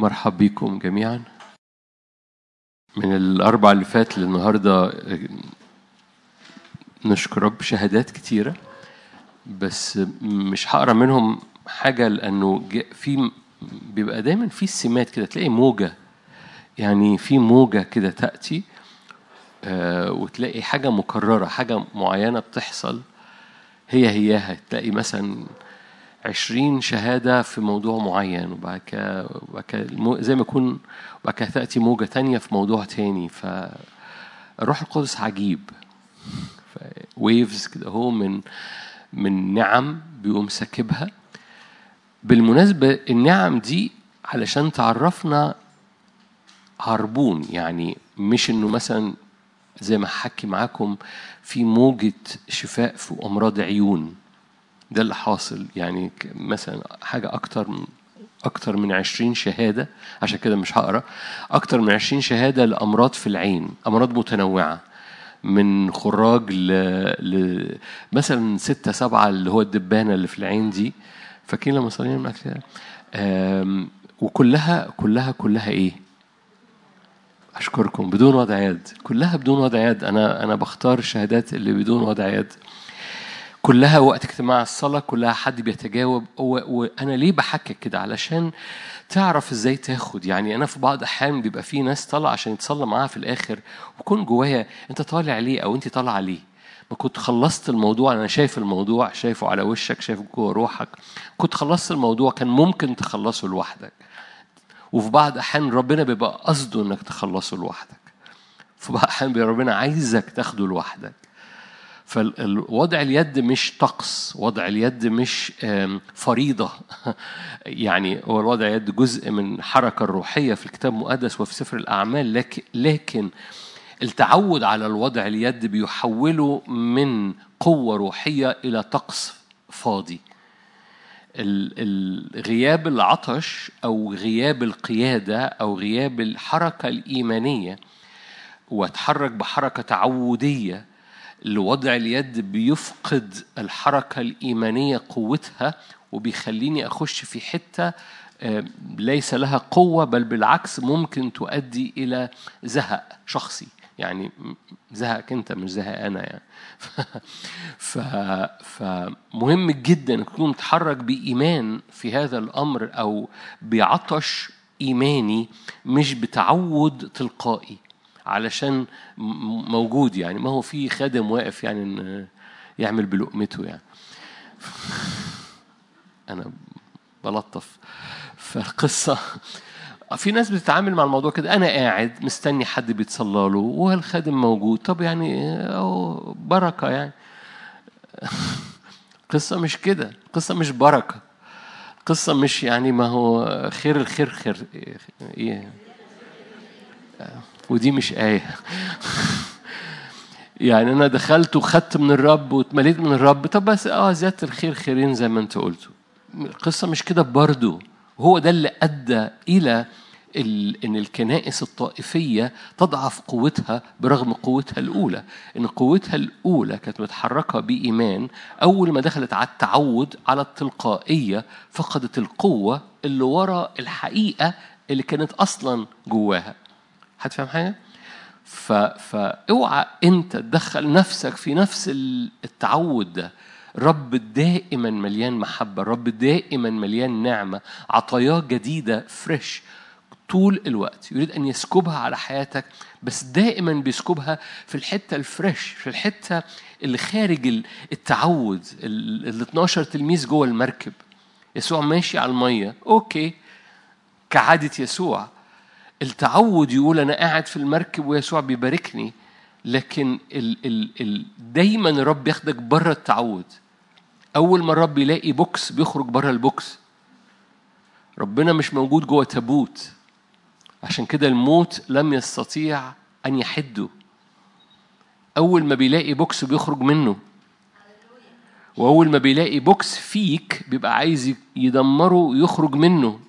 مرحب بكم جميعا. من الأربع اللي فات للنهاردة نشكر رب شهادات كتيرة بس مش هقرأ منهم حاجة لأنه في بيبقى دايما في سمات كده تلاقي موجة يعني في موجة كده تأتي آه وتلاقي حاجة مكررة حاجة معينة بتحصل هي هياها. تلاقي مثلا عشرين شهادة في موضوع معين وبعد كده زي ما يكون وبعد كده تأتي موجة تانية في موضوع تاني. فالروح القدس عجيب. ويفز كده هو من من نعم بيقوم ساكبها. بالمناسبة النعم دي علشان تعرفنا هربون يعني مش إنه مثلا زي ما حكي معاكم في موجة شفاء في أمراض عيون. ده اللي حاصل. يعني مثلا حاجة أكتر من أكتر من عشرين شهادة عشان كده مش هقرأ. أكتر من عشرين شهادة لأمراض في العين أمراض متنوعة من خراج ل... ل... مثلا ستة سبعة اللي هو الدبانة اللي في العين دي. فاكرين لما صلينا من. وكلها كلها كلها إيه؟ أشكركم بدون وضع يد. كلها بدون وضع يد. أنا أنا بختار الشهادات اللي بدون وضع يد. كلها وقت اجتماع الصلاة كلها حد بيتجاوب. وأنا ليه بحكك كده؟ علشان تعرف إزاي تاخد. يعني أنا في بعض الأحيان بيبقى في ناس طالعة عشان يتصلى معاها في الآخر وكون جوايا أنت طالع ليه أو أنت طالعة ليه؟ ما كنت خلصت الموضوع أنا شايف الموضوع شايفه على وشك شايفه جوه روحك. كنت خلصت الموضوع كان ممكن تخلصه لوحدك. وفي بعض الأحيان ربنا بيبقى قصده إنك تخلصه لوحدك. في بعض الأحيان ربنا عايزك تاخده لوحدك. فالوضع اليد مش طقس وضع اليد مش فريضة. يعني هو الوضع اليد جزء من الحركة الروحية في الكتاب المقدس وفي سفر الأعمال لكن, لكن التعود على الوضع اليد بيحوله من قوة روحية إلى طقس فاضي. غياب العطش أو غياب القيادة أو غياب الحركة الإيمانية واتحرك بحركة تعودية لوضع اليد بيفقد الحركة الإيمانية قوتها وبيخليني أخش في حتة ليس لها قوة بل بالعكس ممكن تؤدي إلى زهق شخصي يعني زهقك أنت مش زهق أنا يعني. فمهم جدا تكون متحرك بإيمان في هذا الأمر أو بعطش إيماني مش بتعود تلقائي علشان موجود يعني. ما هو في خادم واقف يعني يعمل بلقمته يعني. أنا بلطف فالقصة في ناس بتتعامل مع الموضوع كده. أنا قاعد مستني حد بيتصلى له. والخادم موجود. طب يعني أو بركة يعني. قصة مش كده. قصة مش بركة. قصة مش يعني ما هو خير الخير خير. إيه. ودي مش آية. يعني أنا دخلت وخدت من الرب واتمليت من الرب. طب بس آه زيادة الخير خيرين زي ما أنت قلت. القصة مش كده برضه هو ده اللي أدى إلى إن الكنائس الطائفية تضعف قوتها برغم قوتها الأولى. إن قوتها الأولى كانت متحركة بإيمان. أول ما دخلت على التعود على التلقائية فقدت القوة اللي ورا الحقيقة اللي كانت أصلا جواها. حد فاهم حاجة؟ ف... فاوعى انت تدخل نفسك في نفس التعود ده. الرب دائما مليان محبة الرب دائما مليان نعمة عطاياه جديدة فريش طول الوقت. يريد أن يسكبها على حياتك بس دائما بيسكبها في الحتة ال fresh في الحتة اللي خارج التعود ال 12 تلميذ جوه المركب. يسوع ماشي على المية. okay. كعادة يسوع. التعود يقول أنا قاعد في المركب ويسوع بيباركني لكن ال ال ال دايما الرب ياخدك بره التعود. أول ما الرب يلاقي box بيخرج بره ال box. ربنا مش موجود جوه تابوت. عشان كده الموت لم يستطيع أن يحده. أول ما بيلاقي box بيخرج منه. وأول ما بيلاقي box فيك بيبقى عايز يدمره ويخرج منه.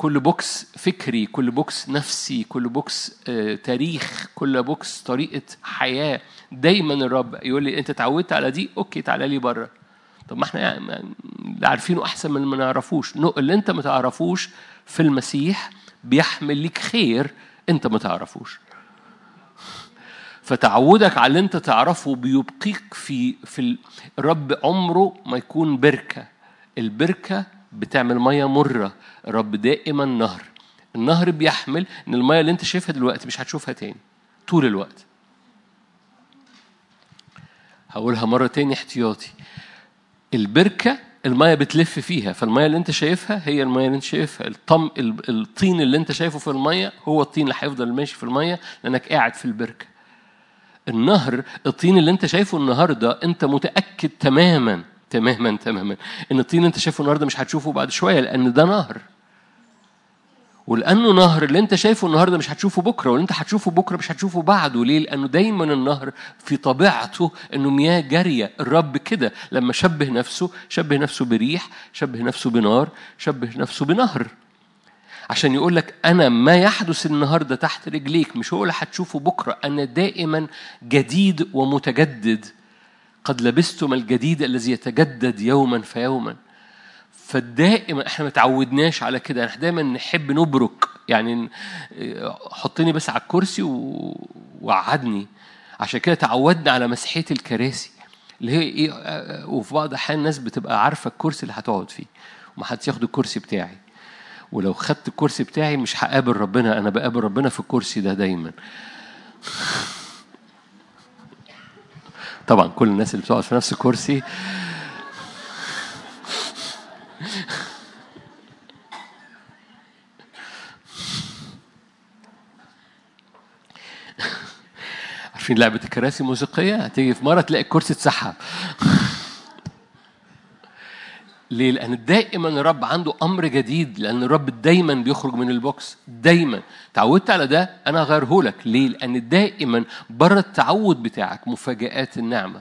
كل box فكري كل box نفسي كل box آه، تاريخ كل box طريقة حياة. دايما الرب يقول لي أنت اتعودت على دي؟ okay تعالى لي بره طب ما إحنا يعني عارفينه أحسن من ما نعرفوش. اللي أنت ما تعرفوش في المسيح بيحمل ليك خير أنت ما تعرفوش. فتعودك على اللي أنت تعرفه بيبقيك في في ال- الرب عمره ما يكون بركة. البركة بتعمل مية مرة الرب دائما نهر. النهر بيحمل إن المية اللي أنت شايفها دلوقتي مش هتشوفها تاني طول الوقت. هقولها مرة تاني احتياطي. البركة المية بتلف فيها فالمية اللي أنت شايفها هي المية اللي أنت شايفها. الطم ال- الطين اللي أنت شايفه في المية هو الطين اللي هيفضل ماشي في المية لأنك قاعد في البركة. النهر الطين اللي أنت شايفه النهارده أنت متأكد تماما تماما تماما. إن الطين أنت شايفه النهارده مش هتشوفه بعد شوية لأن ده نهر. ولأنه نهر اللي أنت شايفه النهارده مش هتشوفه بكرة واللي أنت هتشوفه بكرة مش هتشوفه بعده. ليه؟ لأنه دايما النهر في طبيعته إنه مياه جارية. الرب كده لما شبه نفسه شبه نفسه بريح شبه نفسه بنار شبه نفسه بنهر. عشان يقول لك أنا ما يحدث النهارده تحت رجليك مش هو اللي هتشوفه بكرة. أنا دائما جديد ومتجدد. قد لبستم الجديد الذي يتجدد يوما فيوما. فدائما إحنا ما تعودناش على كده. إحنا دايما نحب نبرك. يعني حطني بس على الكرسي و- وقعدني عشان كده تعودنا على مسحية الكراسي. اللي هي إيه آه، وفي بعض الأحيان الناس بتبقى عارفة الكرسي اللي هتقعد فيه. ومحدش ياخد الكرسي بتاعي. ولو خدت الكرسي بتاعي مش هقابل ربنا. أنا بقابل ربنا في الكرسي ده دايما. طبعا كل الناس اللي بتقعد في نفس الكرسي عارفين لعبة الكراسي الموسيقية؟ هتيجي في مرة تلاقي الكرسي اتسحب. ليه؟ لأن دائما الرب عنده أمر جديد لأن الرب دايما بيخرج من ال box دايما. تعودت على ده أنا هغيره لك. ليه؟ لأن دائما بره التعود بتاعك مفاجآت النعمة.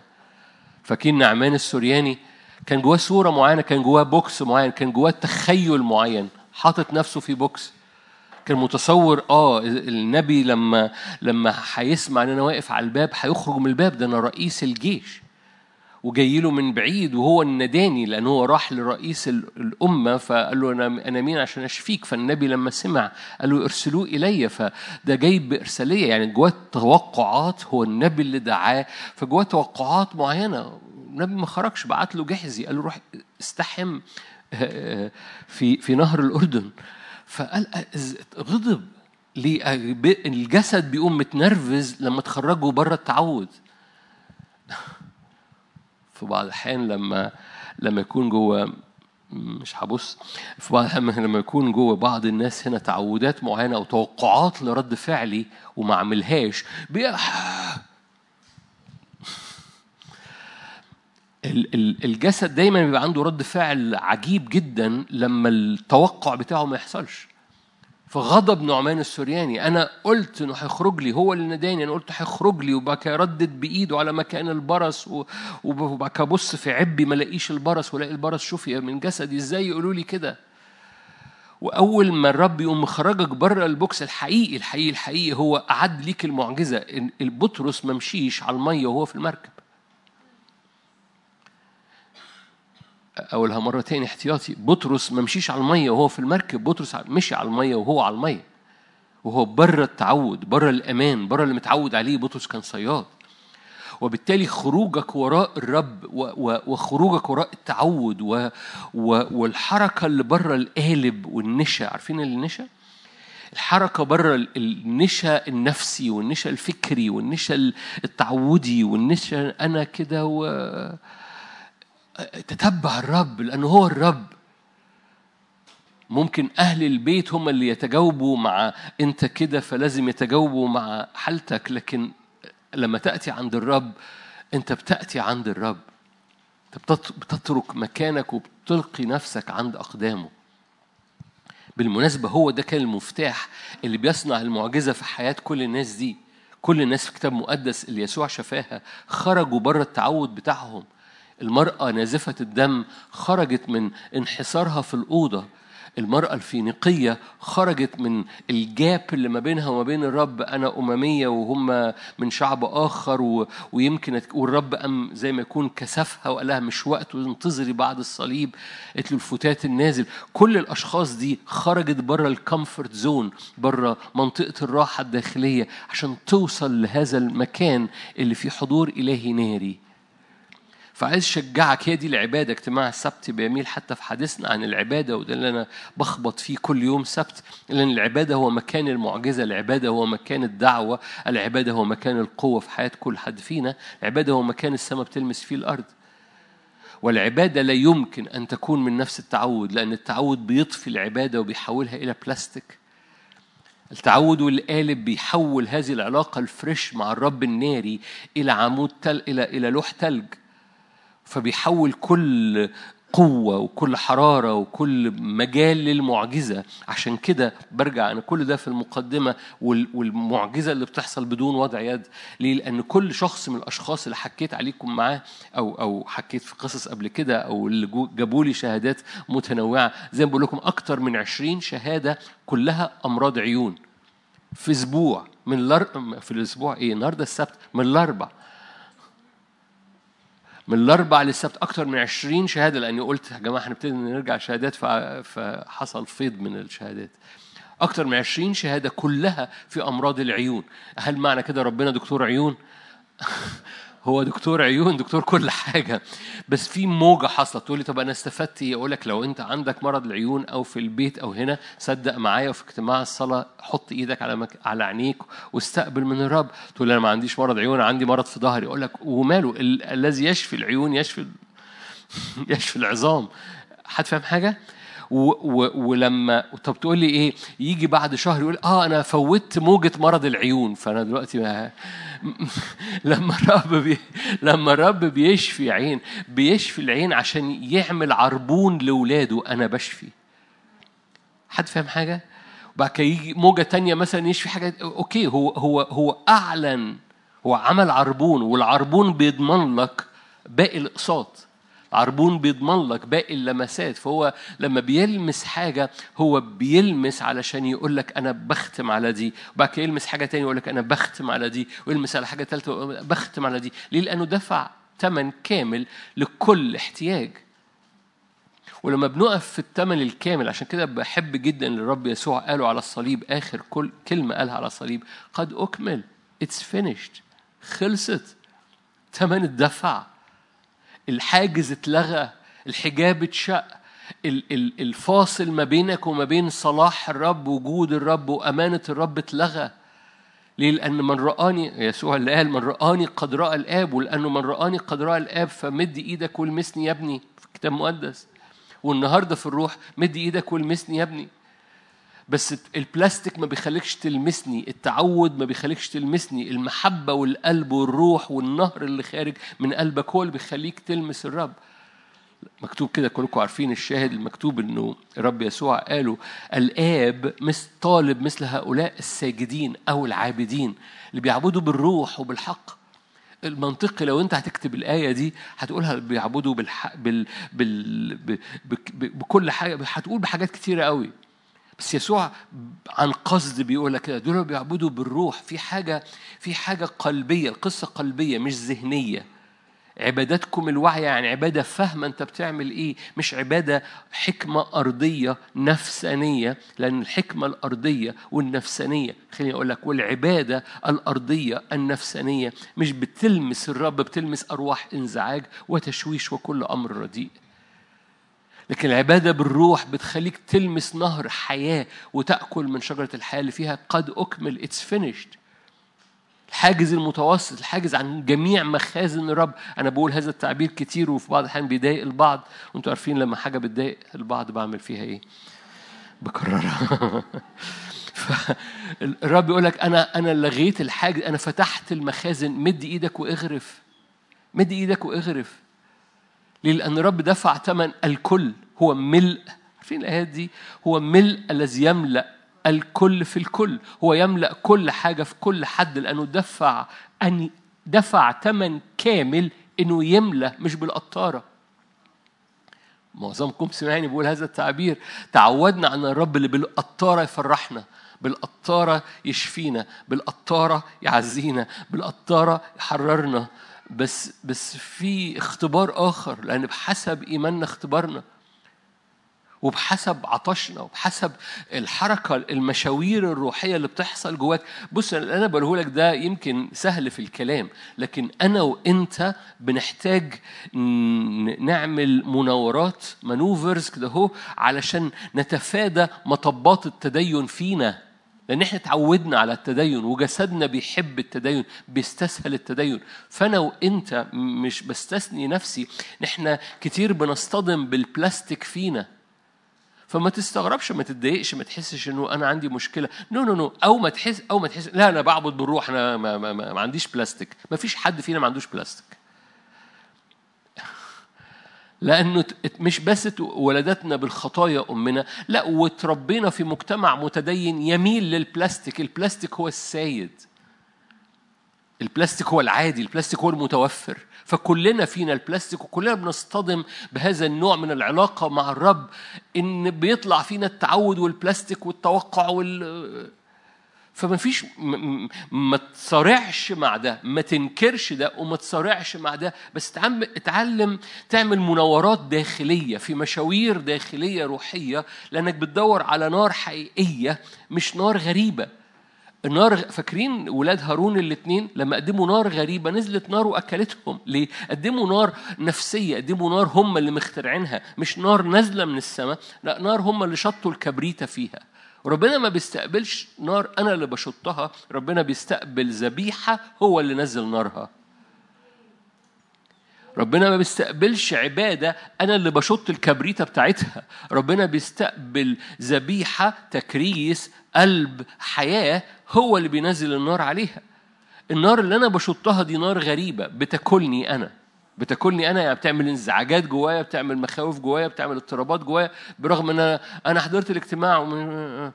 فاكرين نعمان السورياني؟ كان جواه صورة معينة كان جواه box معين كان جواه تخيل معين. حاطط نفسه في box. كان متصور آه النبي لما لما هيسمع إن أنا واقف على الباب هيخرج من الباب. ده أنا رئيس الجيش. وجاي له من بعيد وهو النداني لأن هو راح لرئيس ال- الأمة فقال له أنا أنا مين عشان أشفيك؟ فالنبي لما سمع قال له ارسلوه إلي فده جاي بإرسالية يعني جواه توقعات هو النبي اللي دعاه فجواه توقعات معينة. النبي ما خرجش بعت له جحزي قال له روح استحم في في نهر الأردن. فقال غضب. ليه؟ الجسد بيقوم متنرفز لما تخرجه بره التعود. في بعض الأحيان لما لما يكون جوه مش هبص في بعض لما يكون جوه بعض الناس هنا تعودات معينة أو توقعات لرد فعلي وما عملهاش الجسد دايما بيبقى عنده رد فعل عجيب جدا لما التوقع بتاعه ما يحصلش. فغضب نعمان السورياني. أنا قلت إنه هيخرج لي هو اللي ناداني. أنا قلت هيخرج لي وبقى يردد بإيده على مكان البرص وبقى ابص في عبي ما الاقيش البرص والاقي البرص شفي من جسدي إزاي يقولوا لي كده. وأول ما الرب يقوم مخرجك بره البوكس الحقيقي الحقيقي الحقيقي هو أعد ليك المعجزة. إن البطرس ما مشيش على المية وهو في المركب. أقولها مرة تاني احتياطي. بطرس ما مشيش على المية وهو في المركب بطرس مشي على المية وهو على المية. وهو بره التعود بره الأمان بره اللي متعود عليه بطرس كان صياد. وبالتالي خروجك وراء الرب وخروجك وراء التعود والحركة اللي بره القالب والنشا عارفين النشا؟ الحركة بره ال- النشا النفسي والنشا الفكري والنشا ال- التعودي والنشا أنا كده و تتبع الرب لأنه هو الرب. ممكن أهل البيت هم اللي يتجاوبوا مع أنت كده فلازم يتجاوبوا مع حالتك لكن لما تأتي عند الرب أنت بتأتي عند الرب. أنت بتت- بتترك مكانك وبتلقي نفسك عند أقدامه. بالمناسبة هو ده كان المفتاح اللي بيصنع المعجزة في حياة كل الناس دي. كل الناس في كتاب مقدس اللي يسوع شفاها خرجوا بره التعود بتاعهم. المرأة نازفة الدم خرجت من انحسارها في الأوضة. المرأة الفينيقية خرجت من ال gap اللي ما بينها وما بين الرب أنا أممية وهم من شعب آخر و... ويمكن والرب أم زي ما يكون كسفها وقال لها مش وقت وانتظري بعد الصليب. قالت له الفتات النازل. كل الأشخاص دي خرجت بره ال comfort zone بره منطقة الراحة الداخلية عشان توصل لهذا المكان اللي فيه حضور إلهي ناري. فعايز أشجعك هي دي العبادة. اجتماع السبت بيميل حتى في حديثنا عن العبادة وده اللي أنا بخبط فيه كل يوم سبت لأن العبادة هو مكان المعجزة العبادة هو مكان الدعوة العبادة هو مكان القوة في حياة كل حد فينا العبادة هو مكان السماء بتلمس فيه الأرض. والعبادة لا يمكن أن تكون من نفس التعود لأن التعود بيطفي العبادة وبيحولها إلى بلاستيك. التعود والقالب بيحول هذه العلاقة الفريش مع الرب الناري إلى عمود تل إلى إلى لوح تلج. فبيحول كل قوة وكل حرارة وكل مجال للمعجزة. عشان كده برجع أنا كل ده في المقدمة والمعجزة اللي بتحصل بدون وضع يد. ليه؟ لأن كل شخص من الأشخاص اللي حكيت عليكم معاه أو أو حكيت في قصص قبل كده أو اللي جابوا لي شهادات متنوعة زي ما بقول لكم أكتر من عشرين شهادة كلها أمراض عيون. في أسبوع من الأر... في الأسبوع إيه؟ النهاردة السبت من الأربع من الأربع للسبت أكتر من 20 شهادة لأني قلت يا جماعة هنبتدي نرجع شهادات فحصل فيض من الشهادات. أكتر من 20 شهادة كلها في أمراض العيون. هل معنى كده ربنا دكتور عيون؟ هو دكتور عيون دكتور كل حاجة. بس في موجة حصلت تقول لي طب أنا استفدت إيه؟ أقول لك لو أنت عندك مرض العيون أو في البيت أو هنا صدق معايا وفي اجتماع الصلاة حط إيدك على مك... على عينيك واستقبل من الرب. تقول أنا ما عنديش مرض عيون عندي مرض في ظهري. أقول لك وماله ال... الذي يشفي العيون يشفي يشفي العظام. حد فاهم حاجة؟ و و ولما طب تقول لي إيه؟ يجي بعد شهر يقول آه أنا فوتت موجة مرض العيون. فأنا دلوقتي ما لما الرب بي... لما الرب بيشفي عين بيشفي العين عشان يعمل عربون لاولاده أنا بشفي. حد فاهم حاجة؟ وبعد كده يجي موجة تانية مثلا يشفي حاجة okay هو هو هو أعلن هو عمل عربون والعربون بيضمن لك باقي الأقساط. عربون بيضمن لك باقي اللمسات فهو لما بيلمس حاجة هو بيلمس علشان يقول لك أنا بختم على دي وبعد كده يلمس حاجة تاني يقول لك أنا بختم على دي ويلمس على حاجة تالتة بختم على دي. ليه؟ لأنه دفع ثمن كامل لكل احتياج. ولما بنقف في الثمن الكامل عشان كده بحب جدا اللي الرب يسوع قاله على الصليب آخر كل كلمة قالها على الصليب قد أكمل اتس finished خلصت ثمن الدفع. الحاجز اتلغى الحجاب اتشق الفاصل ما بينك وما بين صلاح الرب وجود الرب وأمانة الرب اتلغى. ليه؟ لأن من رآني يسوع اللي قال من رآني قد رأى الآب ولأنه من رآني قد رأى الآب فمد إيدك والمسني يا ابني. في الكتاب المقدس. والنهارده في الروح مد إيدك والمسني يا ابني. بس البلاستيك ما بيخليكش تلمسني التعود ما بيخليكش تلمسني المحبة والقلب والروح والنهر اللي خارج من قلبك هو اللي بيخليك تلمس الرب. مكتوب كده كلكم عارفين الشاهد المكتوب إنه الرب يسوع قالوا الآب مثل طالب مثل هؤلاء الساجدين أو العابدين اللي بيعبدوا بالروح وبالحق. المنطقي لو أنت هتكتب الآية دي هتقولها بيعبدوا بالح... بال... بال... ب... ب... بكل حاجة هتقول بحاجات كتيرة قوي. بس يسوع عن قصد بيقول لك دول بيعبدوا بالروح. في حاجة في حاجة قلبية القصة قلبية مش ذهنية. عباداتكم الواعية يعني عبادة فاهمة أنت بتعمل إيه مش عبادة حكمة أرضية نفسانية لأن الحكمة الأرضية والنفسانية خليني أقول لك والعبادة الأرضية النفسانية مش بتلمس الرب بتلمس أرواح إنزعاج وتشويش وكل أمر رديء. لكن العبادة بالروح بتخليك تلمس نهر حياة وتأكل من شجرة الحياة اللي فيها. قد أكمل. it's finished الحاجز المتوسط الحاجز عن جميع مخازن الرب. أنا بقول هذا التعبير كتير وفي بعض الأحيان بيضايق البعض. وأنتوا عارفين لما حاجة بتضايق البعض بعمل فيها إيه؟ بكررها. الرب يقول لك أنا أنا لغيت الحاجز. أنا فتحت المخازن. مد إيدك وإغرف. مد إيدك وإغرف. ليه؟ لأن الرب دفع ثمن الكل. هو ملء. عارفين الآيات دي؟ هو ملء الذي يملأ الكل في الكل. هو يملأ كل حاجة في كل حد لأنه دفع أن دفع ثمن كامل إنه يملأ مش بالقطارة. معظمكم سمعني بقول هذا التعبير. تعودنا عن الرب اللي بالقطارة يفرحنا بالقطارة يشفينا بالقطارة يعزينا بالقطارة يحررنا. بس بس في اختبار آخر لأن بحسب إيماننا اختبارنا وبحسب عطشنا وبحسب الحركة المشاوير الروحية اللي بتحصل جواك. بص اللي أنا بقوله لك ده يمكن سهل في الكلام لكن أنا وأنت بنحتاج نعمل مناورات مانوفرز كده هو علشان نتفادى مطبات التدين فينا. لأن إحنا اتعودنا على التدين وجسدنا بيحب التدين بيستسهل التدين. فأنا وأنت مش بستثني نفسي إحنا كتير بنصطدم بالبلاستيك فينا. فما تستغربش ما تتضايقش ما تحسش إنه أنا عندي مشكلة. no no no أو ما تحس أو ما تحس. لا أنا بعبد بالروح أنا ما, ما, ما, ما عنديش بلاستيك ما فيش حد فينا ما عندوش بلاستيك لأنه مش بس ولدتنا بالخطايا أمنا لا وتربينا في مجتمع متدين يميل للبلاستيك. البلاستيك هو السيد. البلاستيك هو العادي البلاستيك هو المتوفر. فكلنا فينا البلاستيك وكلنا بنصطدم بهذا النوع من العلاقة مع الرب إن بيطلع فينا التعود والبلاستيك والتوقع وال فما فيش ما تصارعش مع ده ما تنكرش ده وما تصارعش مع ده بس اتعلم تعمل مناورات داخلية في مشاوير داخلية روحية لأنك بتدور على نار حقيقية مش نار غريبة. النار فاكرين ولاد هارون الاثنين لما قدموا نار غريبة نزلت نار وأكلتهم؟ ليه؟ قدموا نار نفسية قدموا نار هم اللي مخترعينها مش نار نازلة من السماء لا نار هم اللي شطوا الكبريتة فيها. وربنا ما بيستقبلش نار أنا اللي بشطها. ربنا بيستقبل ذبيحة هو اللي نزل نارها. ربنا ما بيستقبلش عبادة أنا اللي بشط الكبريتة بتاعتها. ربنا بيستقبل ذبيحة تكريس قلب حياة هو اللي بينزل النار عليها. النار اللي أنا بشطها دي نار غريبة بتاكلني أنا. بتاكلني أنا يعني بتعمل انزعاجات جوايا بتعمل مخاوف جوايا بتعمل اضطرابات جوايا برغم إن أنا أنا حضرت الاجتماع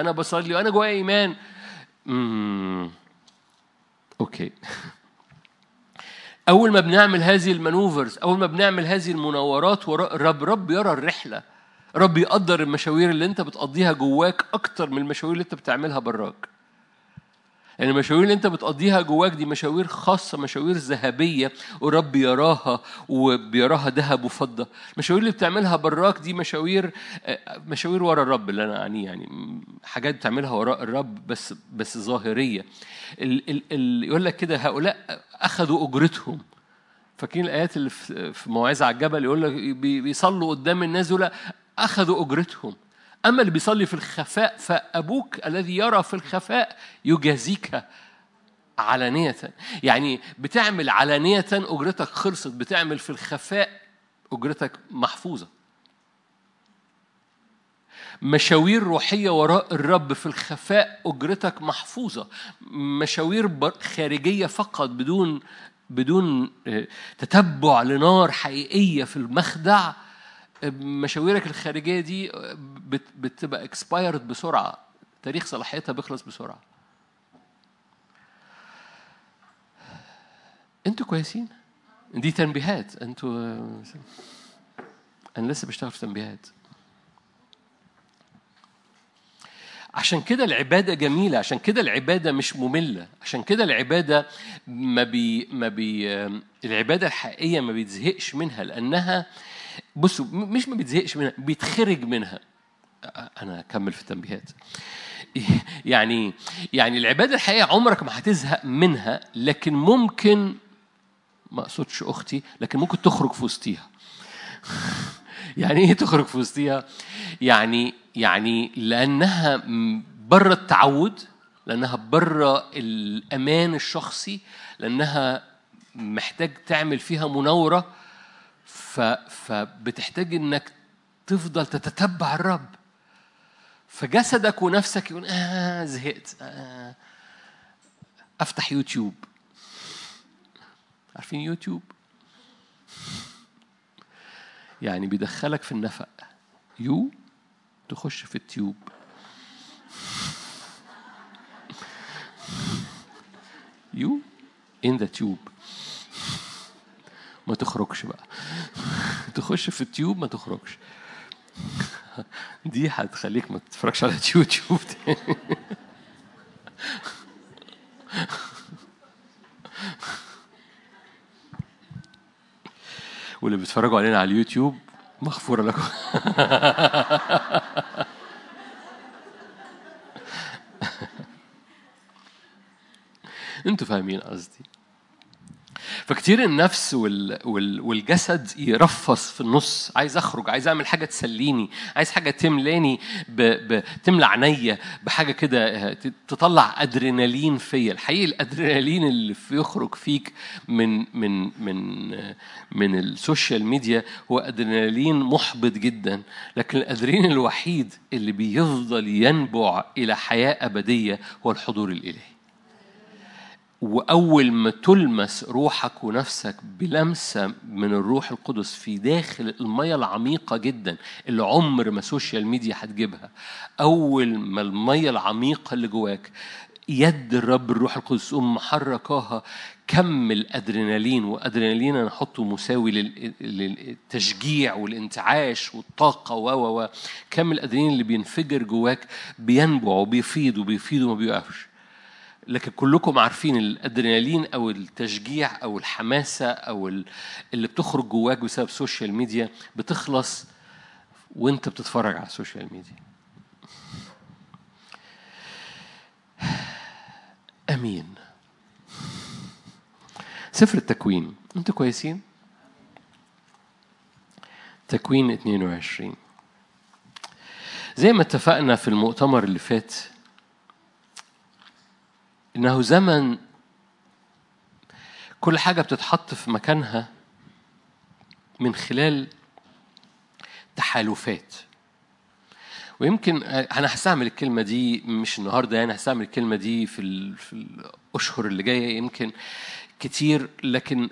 أنا بصلي وأنا جوايا إيمان. okay. أول ما بنعمل هذه ال maneuvers أول ما بنعمل هذه المناورات رب رب يرى الرحلة. رب يقدر المشاوير اللي أنت بتقضيها جواك أكتر من المشاوير اللي أنت بتعملها براك. يعني المشاوير اللي أنت بتقضيها جواك دي مشاوير خاصة مشاوير ذهبية ورب يراها وبيراها ذهب وفضة. المشاوير اللي بتعملها براك دي مشاوير مشاوير ورا الرب اللي أنا اعنيه يعني. حاجات بتعملها وراء الرب بس بس ظاهرية. ال ال ال يقول لك كده هؤلاء أخذوا أجرتهم. فاكرين الآيات اللي في موعظه على الجبل؟ يقول لك بيصلوا قدام الناس دول أخذوا أجرتهم. أما اللي بيصلي في الخفاء فأبوك الذي يرى في الخفاء يجازيك علانية. يعني بتعمل علانية أجرتك خلصت بتعمل في الخفاء أجرتك محفوظة. مشاوير روحية وراء الرب في الخفاء أجرتك محفوظة. مشاوير خارجية فقط بدون بدون تتبع لنار حقيقية في المخدع. مشاويرك الخارجية دي بتبقى expired بسرعة. تاريخ صلاحيتها بيخلص بسرعة. أنتوا كويسين؟ دي تنبيهات. أنتوا أنا لسه بشتغل في تنبيهات. عشان كده العبادة جميلة. عشان كده العبادة مش مملة. عشان كده العبادة ما بي ما بي العبادة الحقيقية ما بيتزهقش منها لأنها بصوا مش ما بيتزهقش منها بيتخرج منها. أنا أكمل في التنبيهات. يعني يعني العبادة الحقيقية عمرك ما هتزهق منها لكن ممكن ما أقصدش أختي لكن ممكن تخرج في وسطيها. يعني إيه تخرج في وسطيها؟ يعني يعني لأنها بره التعود لأنها بره الأمان الشخصي لأنها محتاج تعمل فيها مناورة فبتحتاج إنك تفضل تتتبع الرب. فجسدك ونفسك يقول آه زهقت آه أفتح يوتيوب. عارفين يوتيوب؟ يعني بيدخلك في النفق. you تخش في ال tube. You in the tube. ما تخرجش بقى. تخش في ال tube ما تخرجش. دي هتخليك ما تتفرجش على يوتيوب تاني. واللي بيتفرجوا علينا على اليوتيوب مغفورة لكم. أنتوا فاهمين قصدي. فكتير النفس وال... وال... والجسد يرفص في النص. عايز أخرج عايز أعمل حاجة تسليني عايز حاجة تملاني ب... ب... تملى عينيا بحاجة كده تطلع أدرينالين فيا. الحقيقة الأدرينالين اللي يخرج فيك من من من من ال social media هو أدرينالين محبط جدا. لكن الادرينالين الوحيد اللي بيفضل ينبع إلى حياة أبدية هو الحضور الإلهي. وأول ما تلمس روحك ونفسك بلمسة من الروح القدس في داخل المية العميقة جدا اللي عمر ما social media هتجيبها أول ما المية العميقة اللي جواك يد الرب الروح القدس تقوم محركاها كم الادرينالين وأدرينالين أنا احطه مساوي للتشجيع والانتعاش والطاقة و و كم الادرينالين اللي بينفجر جواك بينبع وبيفيض وبيفيض وما بيوقفش لكن كلكم عارفين الأدرينالين أو التشجيع أو الحماسة أو اللي بتخرج جواك بسبب ال social media بتخلص وانت بتتفرج على ال social media أمين. سفر التكوين. أنتوا كويسين؟ تكوين 22 زي ما اتفقنا في المؤتمر اللي فات إنه زمن كل حاجة بتتحط في مكانها من خلال تحالفات. ويمكن أنا هستعمل الكلمة دي مش النهارده يعني هستعمل الكلمة دي في في الأشهر اللي جاية يمكن كتير لكن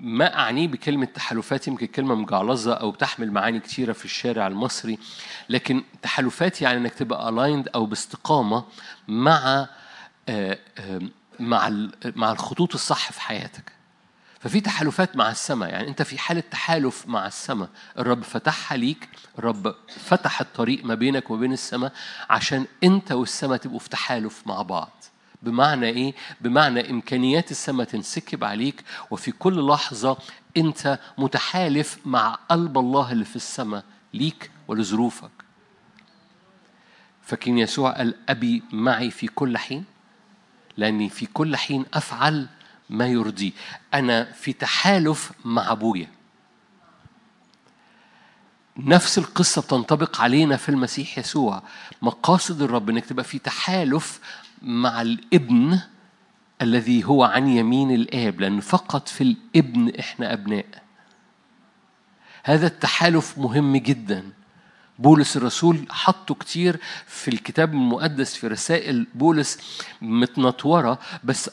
ما اعنيه بكلمة تحالفات. يمكن كلمة مجعلظة أو بتحمل معاني كتيرة في الشارع المصري لكن تحالفات يعني إنك تبقى الايند أو باستقامة مع مع مع الخطوط الصح في حياتك. ففي تحالفات مع السماء يعني انت في حالة تحالف مع السماء الرب فتحها ليك الرب فتح الطريق ما بينك وبين السماء عشان انت والسماء تبقوا في تحالف مع بعض. بمعنى إيه؟ بمعنى إمكانيات السماء تنسكب عليك وفي كل لحظة انت متحالف مع قلب الله اللي في السماء ليك ولظروفك. فكين يسوع قال أبي معي في كل حين؟ لأني في كل حين أفعل ما يرضيه أنا في تحالف مع أبويا. نفس القصة بتنطبق علينا في المسيح يسوع. مقاصد الرب إنك تبقى في تحالف مع الابن الذي هو عن يمين الآب لأن فقط في الابن إحنا أبناء. هذا التحالف مهم جدا. بولس الرسول حطه كتير في الكتاب المقدس في رسائل بولس متنطورة بس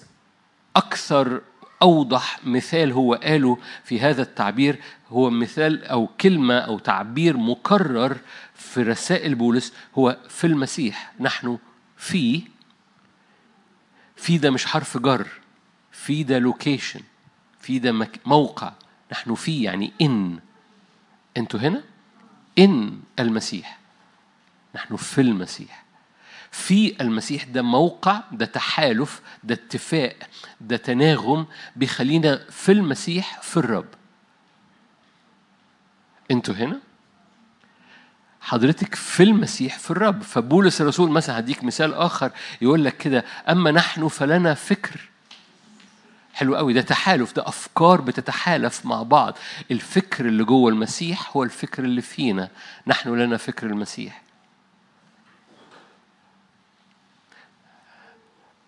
أكثر أوضح مثال هو قاله في هذا التعبير هو مثال أو كلمة أو تعبير مكرر في رسائل بولس هو في المسيح. نحن في في ده مش حرف جر في ده لوكيشن في ده موقع. نحن في يعني إن أنتوا هنا؟ إن المسيح. نحن في المسيح. في المسيح ده موقع ده تحالف ده اتفاق ده تناغم بيخلينا في المسيح في الرب. أنتوا هنا؟ حضرتك في المسيح في الرب. فبولس الرسول مثلا هديك مثال آخر يقول لك كده أما نحن فلنا فكر. حلو قوي. ده تحالف ده أفكار بتتحالف مع بعض. الفكر اللي جوه المسيح هو الفكر اللي فينا. نحن لنا فكر المسيح.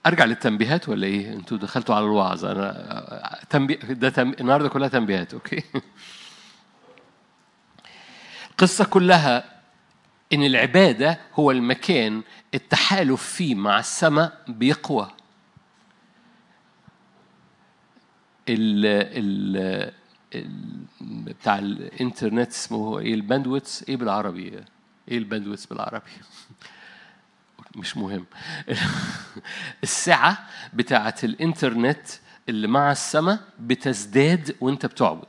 أرجع للتنبيهات ولا إيه؟ أنتوا دخلتوا على الوعظ. أنا تنبيه ده تنبي... النهارده كلها تنبيهات أوكي؟ القصة كلها إن العبادة هو المكان التحالف فيه مع السماء بيقوى. ال ال بتاع الانترنت اسمه إيه؟ ال bandwidth. إيه بالعربي؟ إيه ال bandwidth بالعربي؟ مش مهم. السعة بتاعة الانترنت اللي مع السماء بتزداد وانت بتعبد.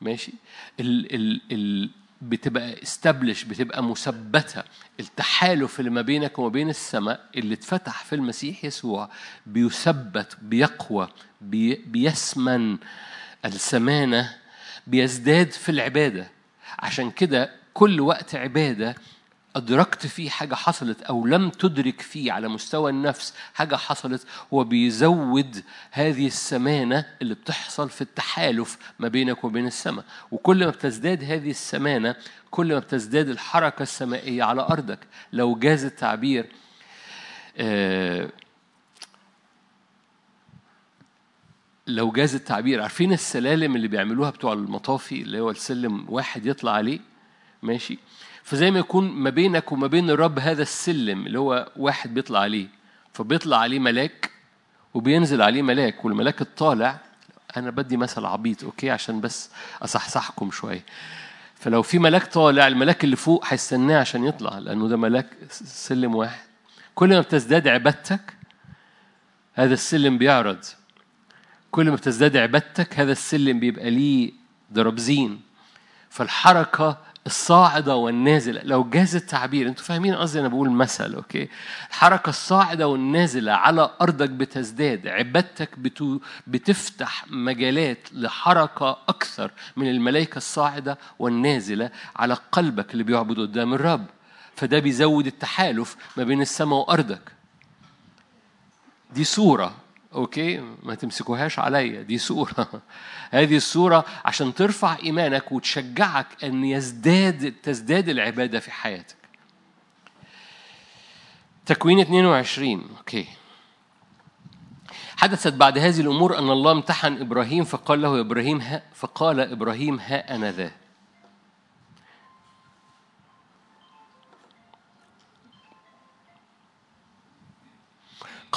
ماشي. ال ال ال بتبقى established بتبقى مثبتة. التحالف اللي ما بينك وما بين السماء اللي اتفتح في المسيح يسوع بيثبت بيقوى بي بيسمن السمانة بيزداد في العبادة. عشان كده كل وقت عبادة أدركت فيه حاجة حصلت أو لم تدرك فيه على مستوى النفس حاجة حصلت هو بيزود هذه السمانة اللي بتحصل في التحالف ما بينك وبين السماء. وكل ما بتزداد هذه السمانة كل ما بتزداد الحركة السمائية على أرضك. لو جاز التعبير آه لو جاز التعبير عارفين السلالم اللي بيعملوها بتوع المطافي اللي هو السلم واحد يطلع عليه؟ ماشي. فزي ما يكون ما بينك وما بين الرب هذا السلم اللي هو واحد بيطلع عليه فبيطلع عليه ملاك وبينزل عليه ملاك والملاك الطالع أنا بدي مثل عبيط okay؟ عشان بس أصحصحكم شوية فلو في ملاك طالع الملاك اللي فوق هيستناه عشان يطلع لأنه ده ملاك سلم واحد. كل ما بتزداد عبادتك هذا السلم بيعرض. كل ما بتزداد عبادتك هذا السلم بيبقى ليه دربزين فالحركة الصاعدة والنازلة. لو جاز التعبير أنتوا فاهمين قصدي؟ أنا بقول مثل okay؟ الحركة الصاعدة والنازلة على أرضك بتزداد عبادتك بتو بتفتح مجالات لحركة أكثر من الملائكة الصاعدة والنازلة على قلبك اللي بيعبد قدام الرب. فده بيزود التحالف ما بين السماء وأرضك. دي صورة. Okay؟ ما تمسكوهاش عليا. دي صورة. هذه الصورة عشان ترفع إيمانك وتشجعك أن يزداد تزداد العبادة في حياتك. تكوين 22 okay. حدثت بعد هذه الأمور أن الله امتحن إبراهيم فقال له إبراهيم ها فقال إبراهيم ها أنا ذا.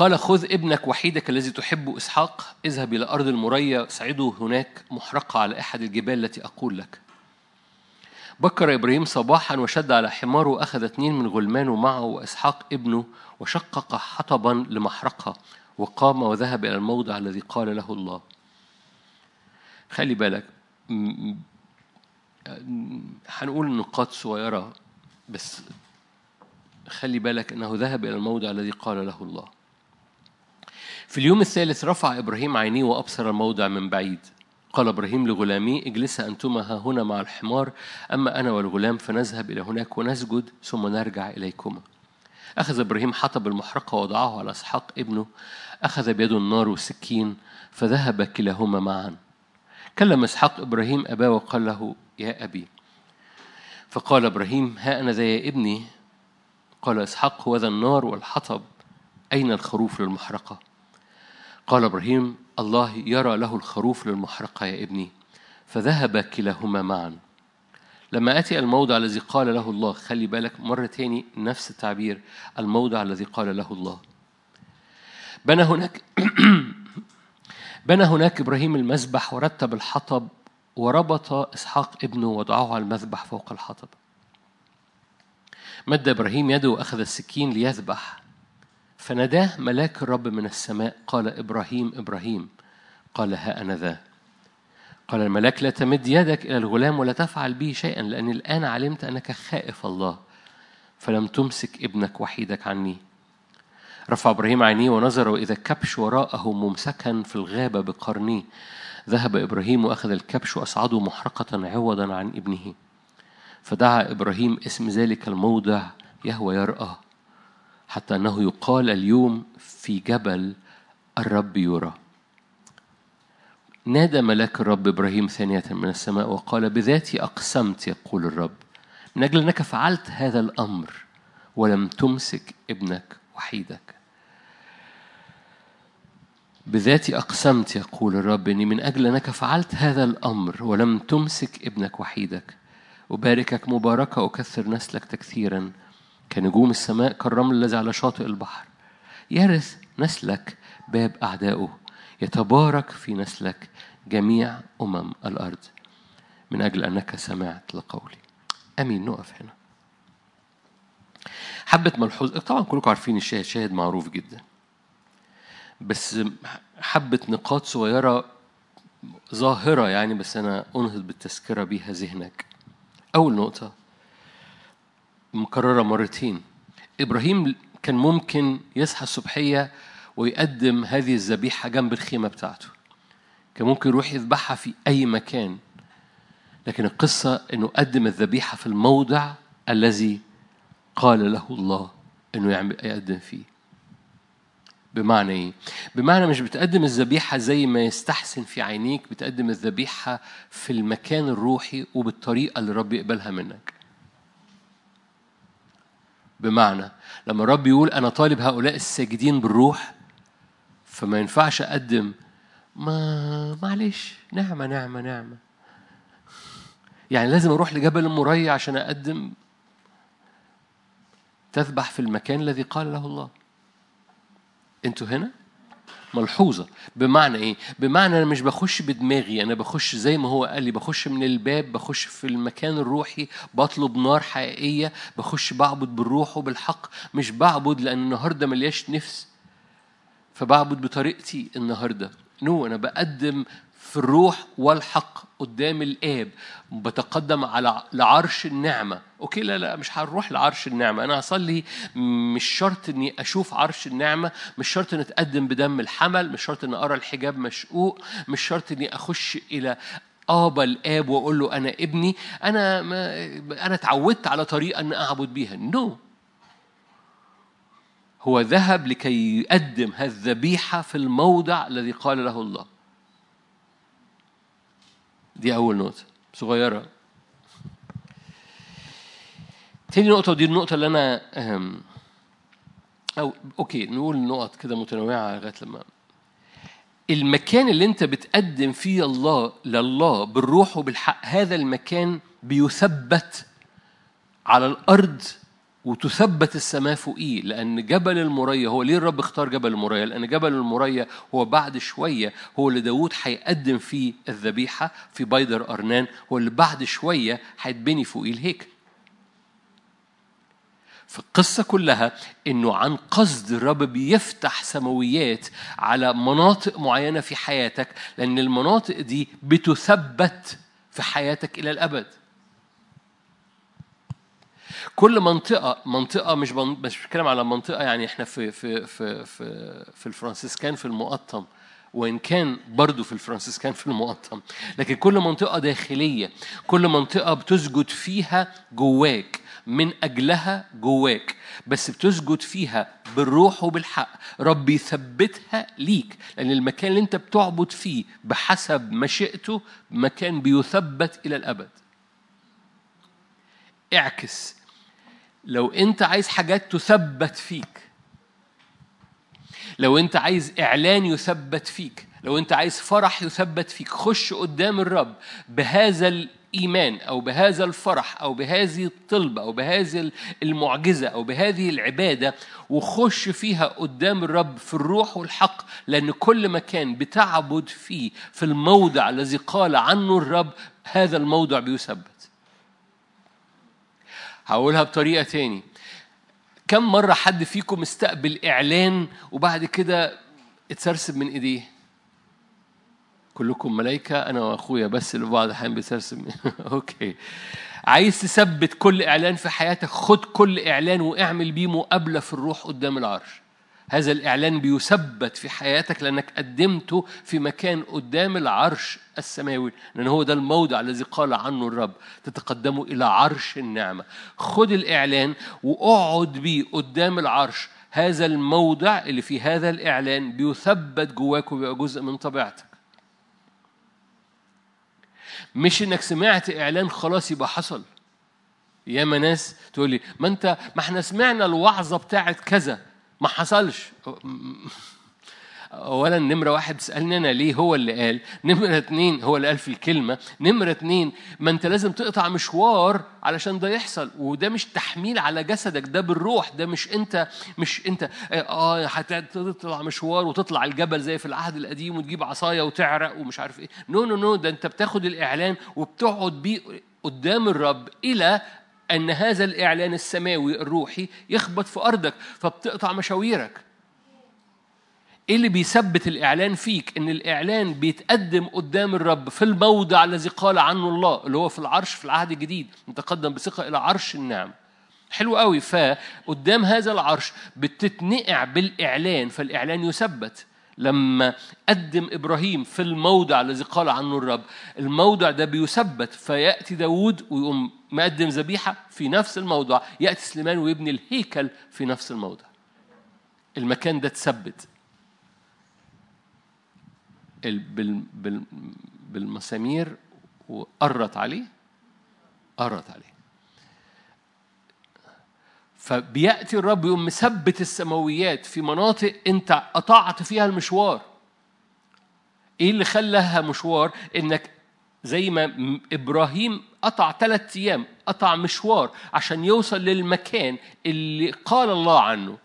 قال خذ ابنك وحيدك الذي تحب إسحاق اذهب إلى أرض المريا سعده هناك محرقة على أحد الجبال التي أقول لك. بكر إبراهيم صباحا وشد على حماره وأخذ اثنين من غلمانه معه وإسحاق ابنه وشقق حطبا لمحرقة وقام وذهب إلى الموضع الذي قال له الله. خلي بالك هنقول نقاط صغيرة بس خلي بالك أنه ذهب إلى الموضع الذي قال له الله. في اليوم الثالث رفع إبراهيم عينيه وأبصر الموضع من بعيد. قال إبراهيم لغلامي اجلسا أنتما ها هنا مع الحمار أما أنا والغلام فنذهب إلى هناك ونسجد ثم نرجع إليكما. أخذ إبراهيم حطب المحرقة ووضعه على إسحاق ابنه أخذ بيده النار والسكين فذهب كلاهما معا. كلم إسحاق إبراهيم أباه وقال له يا أبي. فقال إبراهيم ها أنا ذا يا ابني. قال إسحاق هو ذا النار والحطب أين الخروف للمحرقة؟ قال إبراهيم الله يرى له الخروف للمحرقة يا ابني فذهب كلاهما معا. لما أتي الموضع الذي قال له الله خلي بالك مرة تاني نفس التعبير الموضع الذي قال له الله. بنى هناك بنى هناك إبراهيم المذبح ورتب الحطب وربط إسحاق ابنه وضعه على المذبح فوق الحطب. مد إبراهيم يده وأخذ السكين ليذبح. فناداه ملاك الرب من السماء قال إبراهيم إبراهيم. قال ها أنا ذا. قال الملاك لا تمد يدك إلى الغلام ولا تفعل به شيئا لأني الآن علمت أنك خائف الله فلم تمسك ابنك وحيدك عني. رفع إبراهيم عينيه ونظر وإذا كبش وراءه ممسكا في الغابة بقرنيه ذهب إبراهيم وأخذ الكبش وأصعده محرقة عوضا عن ابنه. فدعا إبراهيم اسم ذلك الموضع يهوى يرأى حتى أنه يقال اليوم في جبل الرب يرى. نادى ملاك الرب إبراهيم ثانية من السماء وقال بذاتي أقسمت يقول الرب من أجل أنك فعلت هذا الأمر ولم تمسك ابنك وحيدك. بذاتي أقسمت يقول الرب إني من أجل أنك فعلت هذا الأمر ولم تمسك ابنك وحيدك. أباركك مباركة أكثر نسلك تكثيرا. كنجوم السماء كالرمل الذي على شاطئ البحر. يرث نسلك باب أعدائه يتبارك في نسلك جميع أمم الأرض. من أجل أنك سمعت لقولي. أمين نقف هنا. حبة ملحوظ طبعا كلكم عارفين الشاهد شاهد معروف جدا. بس حبة نقاط صغيرة ظاهرة يعني بس أنا أنهض بالتذكرة بيها ذهنك. أول نقطة مكررة مرتين. إبراهيم كان ممكن يصحى الصبحية ويقدم هذه الذبيحة جنب الخيمة بتاعته. كان ممكن يروح يذبحها في أي مكان. لكن القصة إنه قدم الذبيحة في الموضع الذي قال له الله إنه يعمل يقدم فيه. بمعنى إيه؟ بمعنى مش بتقدم الذبيحة زي ما يستحسن في عينيك بتقدم الذبيحة في المكان الروحي وبالطريقة اللي رب يقبلها منك. بمعنى لما الرب يقول أنا طالب هؤلاء الساجدين بالروح فما ينفعش أقدم ما معلش نعمة نعمة نعمة. يعني لازم أروح لجبل المريا عشان أقدم تذبح في المكان الذي قال له الله. أنتوا هنا؟ ملحوظة. بمعنى إيه؟ بمعنى أنا مش بخش بدماغي أنا بخش زي ما هو قال لي بخش من الباب بخش في المكان الروحي بطلب نار حقيقية بخش بعبد بالروح وبالحق. مش بعبد لأن النهارده ملياش نفس فبعبد بطريقتي النهارده. No أنا بقدم في الروح والحق قدام الآب بتقدم على لعرش النعمة. Okay؟ لا لا مش هنروح لعرش النعمة. أنا هصلي مش شرط إني أشوف عرش النعمة مش شرط إني أتقدم بدم الحمل مش شرط إني أرى الحجاب مشقوق مش شرط إني أخش إلى آبا الآب وأقول له أنا ابني. أنا ما أنا اتعودت على طريقة إن أعبد بيها. نو no. هو ذهب لكي يقدم هذه الذبيحة في الموضع الذي قال له الله. دي أول نقطة صغيرة. تاني نقطة ودي النقطة اللي أنا أهم. أو أوكي نقول نقط كده متنوعة لغاية لما. المكان اللي أنت بتقدم فيه الله لله بالروح وبالحق هذا المكان بيثبت على الأرض وتثبت السماء فوقيه لأن جبل المريا هو ليه الرب اختار جبل المريا؟ لأن جبل المريا هو بعد شوية هو اللي داوود هيقدم فيه الذبيحة في بيدر أرنان هو اللي بعد شوية هيتبني فوقيه الهيكل. فالقصة كلها إنه عن قصد الرب بيفتح سماويات على مناطق معينة في حياتك لأن المناطق دي بتثبت في حياتك إلى الأبد. كل منطقة منطقة مش مش بتكلم على منطقة يعني إحنا في في في في في الفرنسيسكان في المقطم وإن كان برضو في الفرنسيسكان في المقطم لكن كل منطقة داخلية كل منطقة بتسجد فيها جواك من أجلها جواك بس بتسجد فيها بالروح وبالحق رب يثبتها ليك لأن المكان اللي أنت بتعبد فيه بحسب مشيئته مكان بيثبت إلى الأبد. اعكس لو انت عايز حاجات تثبت فيك لو انت عايز اعلان يثبت فيك لو انت عايز فرح يثبت فيك خش قدام الرب بهذا الإيمان أو بهذا الفرح أو بهذه الطلبه أو بهذه المعجزة أو بهذه العبادة وخش فيها قدام الرب في الروح والحق لأن كل مكان بتعبد فيه في الموضع الذي قال عنه الرب هذا الموضع بيثبت. هقولها بطريقة تاني. كم مرة حد فيكم استقبل إعلان وبعد كده اتسرسب من إيديه؟ كلكم ملايكة أنا وأخويا بس اللي بعض الأحيان بيتسرسب أوكي. عايز تثبت كل إعلان في حياتك خد كل إعلان واعمل بيه مقابلة في الروح قدام العرش. هذا الإعلان بيثبت في حياتك لأنك قدمته في مكان قدام العرش السماوي لأن هو ده الموضع الذي قال عنه الرب تتقدموا إلى عرش النعمة. خد الإعلان وأقعد بيه قدام العرش. هذا الموضع اللي في هذا الإعلان بيثبت جواك وبيبقى جزء من طبيعتك. مش إنك سمعت إعلان خلاص يبقى حصل. ياما ناس تقول لي ما أنت ما إحنا سمعنا الوعظة بتاعت كذا. ما حصلش. اولا نمرة واحد تسالني أنا ليه هو اللي قال. نمرة اتنين هو اللي قال في الكلمة. نمرة اتنين ما أنت لازم تقطع مشوار علشان ده يحصل. وده مش تحميل على جسدك ده بالروح. ده مش أنت مش أنت. آه هتطلع مشوار وتطلع الجبل زي في العهد القديم وتجيب عصاية وتعرق ومش عارف إيه. No no no ده أنت بتاخد الإعلان وبتقعد بيه قدام الرب إلى أن هذا الإعلان السماوي الروحي يخبط في أرضك فبتقطع مشاويرك. إيه اللي بيثبت الإعلان فيك؟ إن الإعلان بيتقدم قدام الرب في الموضع الذي قال عنه الله اللي هو في العرش في العهد الجديد نتقدم بثقة إلى عرش النعم. حلو قوي. فقدام هذا العرش بتتنقع بالإعلان فالإعلان يثبت. لما قدم إبراهيم في الموضع الذي قال عنه الرب الموضع ده بيثبت. فيأتي داود ويقوم مقدم ذبيحة في نفس الموضع يأتي سليمان ويبني الهيكل في نفس الموضع المكان ده بال- بالمسامير وقرت عليه. قرت عليه. فبيأتي الرب يقوم مثبت السماويات في مناطق انت قطعت فيها المشوار. إيه اللي خلاها مشوار؟ إنك زي ما إبراهيم قطع ثلاث أيام قطع مشوار عشان يوصل للمكان اللي قال الله عنه.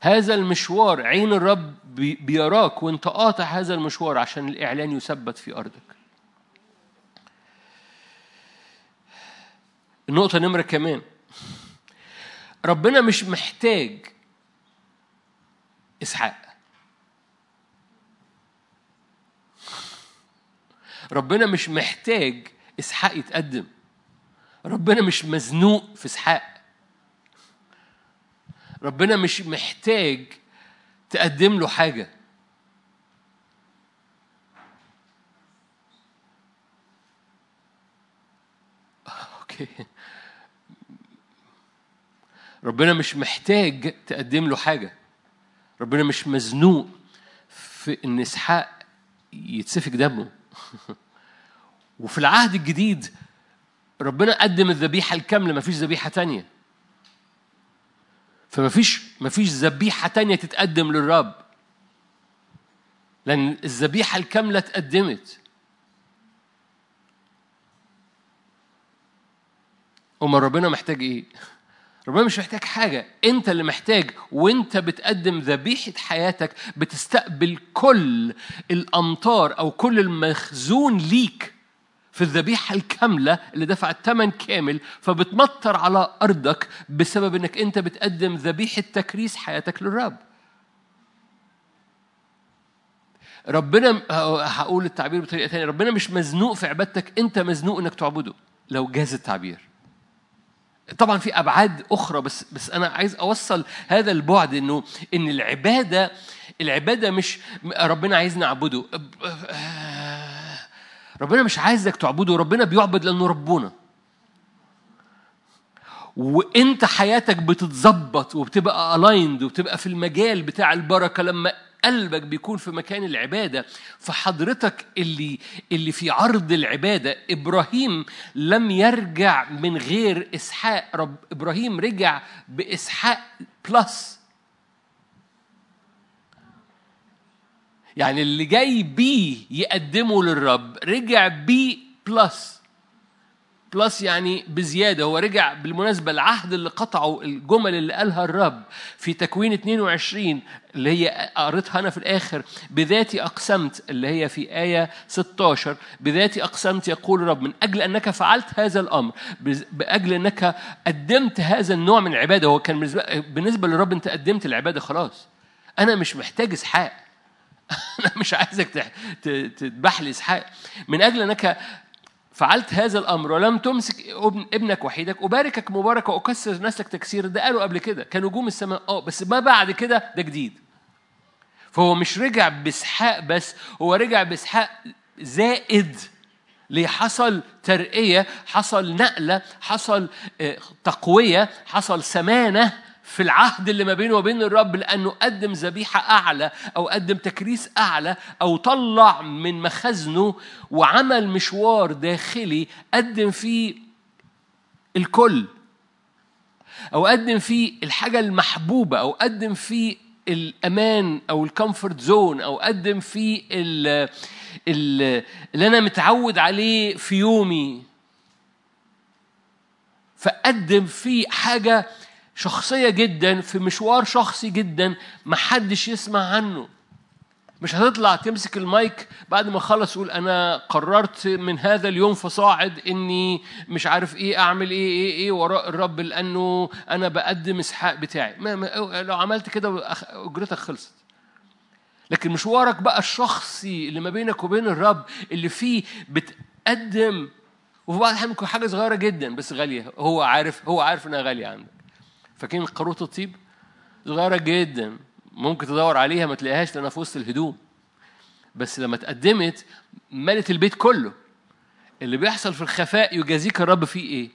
هذا المشوار عين الرب بي- بيراك وانت قاطع هذا المشوار عشان الإعلان يثبت في أرضك. النقطة نمرة كمان. ربنا مش محتاج إسحاق. ربنا مش محتاج إسحاق يتقدم. ربنا مش مزنوق في إسحاق. ربنا مش محتاج تقدم له حاجة. أوكي. ربنا مش محتاج تقدم له حاجة. ربنا مش مزنوق في إن إسحاق يتسفك دمه. وفي العهد الجديد ربنا قدم الذبيحة الكاملة مفيش ذبيحة تانية. فمفيش مفيش ذبيحة تانية تتقدم للرب. لأن الذبيحة الكاملة اتقدمت. أمال ربنا محتاج إيه؟ ربنا مش محتاج حاجة. أنت اللي محتاج وأنت بتقدم ذبيحة حياتك بتستقبل كل الأمطار أو كل المخزون ليك في الذبيحة الكاملة اللي دفع الثمن كامل فبتمطر على أرضك بسبب أنك أنت بتقدم ذبيحة تكريس حياتك للرب. ربنا هقول التعبير بطريقة تانية. ربنا مش مزنوق في عبادتك أنت مزنوق أنك تعبده. لو جاز التعبير. طبعا في أبعاد أخرى بس بس أنا عايز أوصل هذا البعد إنه إن العبادة العبادة مش ربنا عايز نعبده. ربنا مش عايزك تعبده ربنا بيعبد لأنه ربنا. وإنت حياتك بتتظبط وبتبقى aligned وبتبقى في المجال بتاع البركة لما قلبك بيكون في مكان العبادة فحضرتك اللي اللي في عرض العبادة إبراهيم لم يرجع من غير إسحاق رب إبراهيم رجع بإسحاق plus يعني اللي جاي بيه يقدمه للرب رجع بيه plus plus يعني بزيادة هو رجع بالمناسبة العهد اللي قطعه الجمل اللي قالها الرب في تكوين 22 اللي هي قريتها أنا في الآخر بذاتي أقسمت اللي هي في آية 16 بذاتي أقسمت يقول الرب من أجل أنك فعلت هذا الأمر بأجل أنك قدمت هذا النوع من العبادة هو كان بالنسبة للرب أنت قدمت العبادة خلاص. أنا مش محتاج إسحاق. أنا مش عايزك تذبح لي إسحاق. من أجل أنك فعلت هذا الأمر ولم تمسك ابنك وحيدك أباركك مباركه وأكسر نسلك تكسير ده قالوا قبل كده كان نجوم السماء آه بس ما بعد كده ده جديد. فهو مش رجع بإسحاق بس هو رجع بإسحاق زائد ليه حصل ترقية حصل نقلة حصل تقوية حصل سمانة في العهد اللي ما بينه وبين الرب لأنه قدم ذبيحة أعلى أو قدم تكريس أعلى أو طلع من مخزنه وعمل مشوار داخلي قدم فيه الكل أو قدم فيه الحاجة المحبوبة أو قدم فيه الأمان أو ال comfort zone أو قدم فيه ال اللي أنا متعود عليه في يومي. فقدم فيه حاجة شخصية جدا في مشوار شخصي جدا محدش يسمع عنه. مش هتطلع تمسك المايك بعد ما خلص تقول أنا قررت من هذا اليوم فصاعد إني مش عارف إيه أعمل إيه إيه إيه وراء الرب لأنه أنا بقدم إسحاق بتاعي. ما ما لو عملت كده أجرتك خلصت. لكن مشوارك بقى الشخصي اللي ما بينك وبين الرب اللي فيه بتقدم. وفي بعض الأحيان ممكن حاجة صغيرة جدا بس غالية. هو عارف هو عارف إنها غالية عندك. فاكرين قاروره الطيب صغيرة جدا ممكن تدور عليها ما تلاقيهاش لأنها في وسط الهدوم. بس لما اتقدمت ملت البيت كله. اللي بيحصل في الخفاء يجازيك الرب فيه إيه؟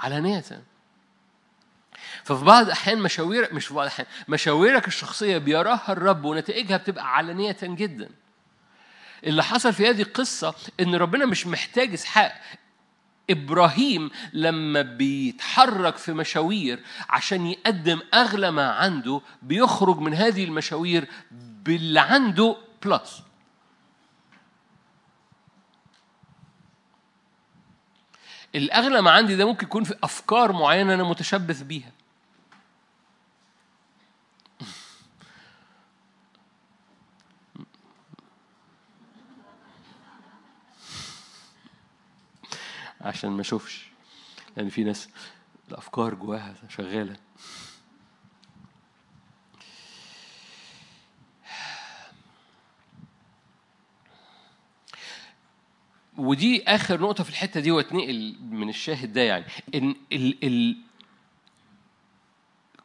علانية. ففي بعض الأحيان مشاويرك مش في بعض الأحيان مشاويرك الشخصية بيراها الرب ونتائجها بتبقى علانية جدا. اللي حصل في هذه القصة إن ربنا مش محتاج إسحاق إبراهيم لما بيتحرك في مشاوير عشان يقدم أغلى ما عنده بيخرج من هذه المشاوير باللي عنده بلس الأغلى ما عندي ده ممكن يكون في أفكار معينة أنا متشبث بيها. عشان ما اشوفش. لأن في ناس الأفكار جواها شغالة. ودي آخر نقطة في الحتة دي واتنقل من الشاهد ده يعني. إن ال ال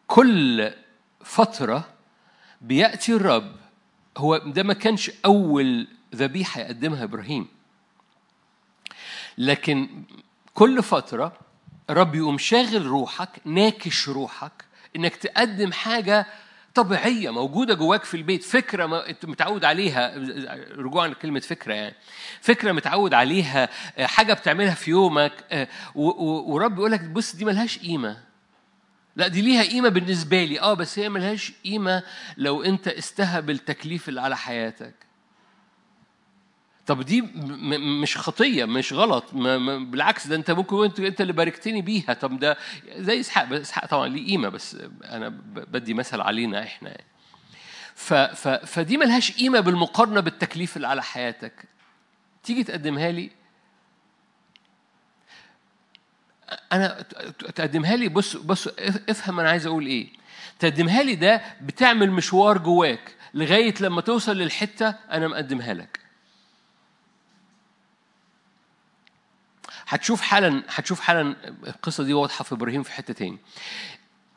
كل فترة بيأتي الرب هو ده ما كانش أول ذبيحة يقدمها إبراهيم. لكن كل فترة رب يقوم شاغل روحك ناكش روحك إنك تقدم حاجة طبيعية موجودة جواك في البيت فكرة متعود عليها رجوعا لكلمة فكرة يعني فكرة متعود عليها حاجة بتعملها في يومك ورب يقول لك بص دي ملهاش قيمة. لا دي ليها قيمة بالنسبة لي آه بس هي ملهاش قيمة لو أنت استهب التكليف اللي على حياتك. طب دي مش خطية مش غلط. بالعكس ده انت ممكن انت انت اللي باركتني بيها. طب ده زي إسحاق إسحاق طبعا ليه قيمة بس أنا بدي مثل علينا إحنا. يعني. ف ف فدي ملهاش قيمة بالمقارنة بالتكليف اللي على حياتك. تيجي تقدمها لي؟ أنا تقدمها لي؟ بص بص افهم أنا عايز أقول إيه. تقدمها لي ده بتعمل مشوار جواك لغاية لما توصل للحتة أنا مقدمها لك. هتشوف حالا هتشوف حالا القصة دي واضحة في إبراهيم في حتة تاني.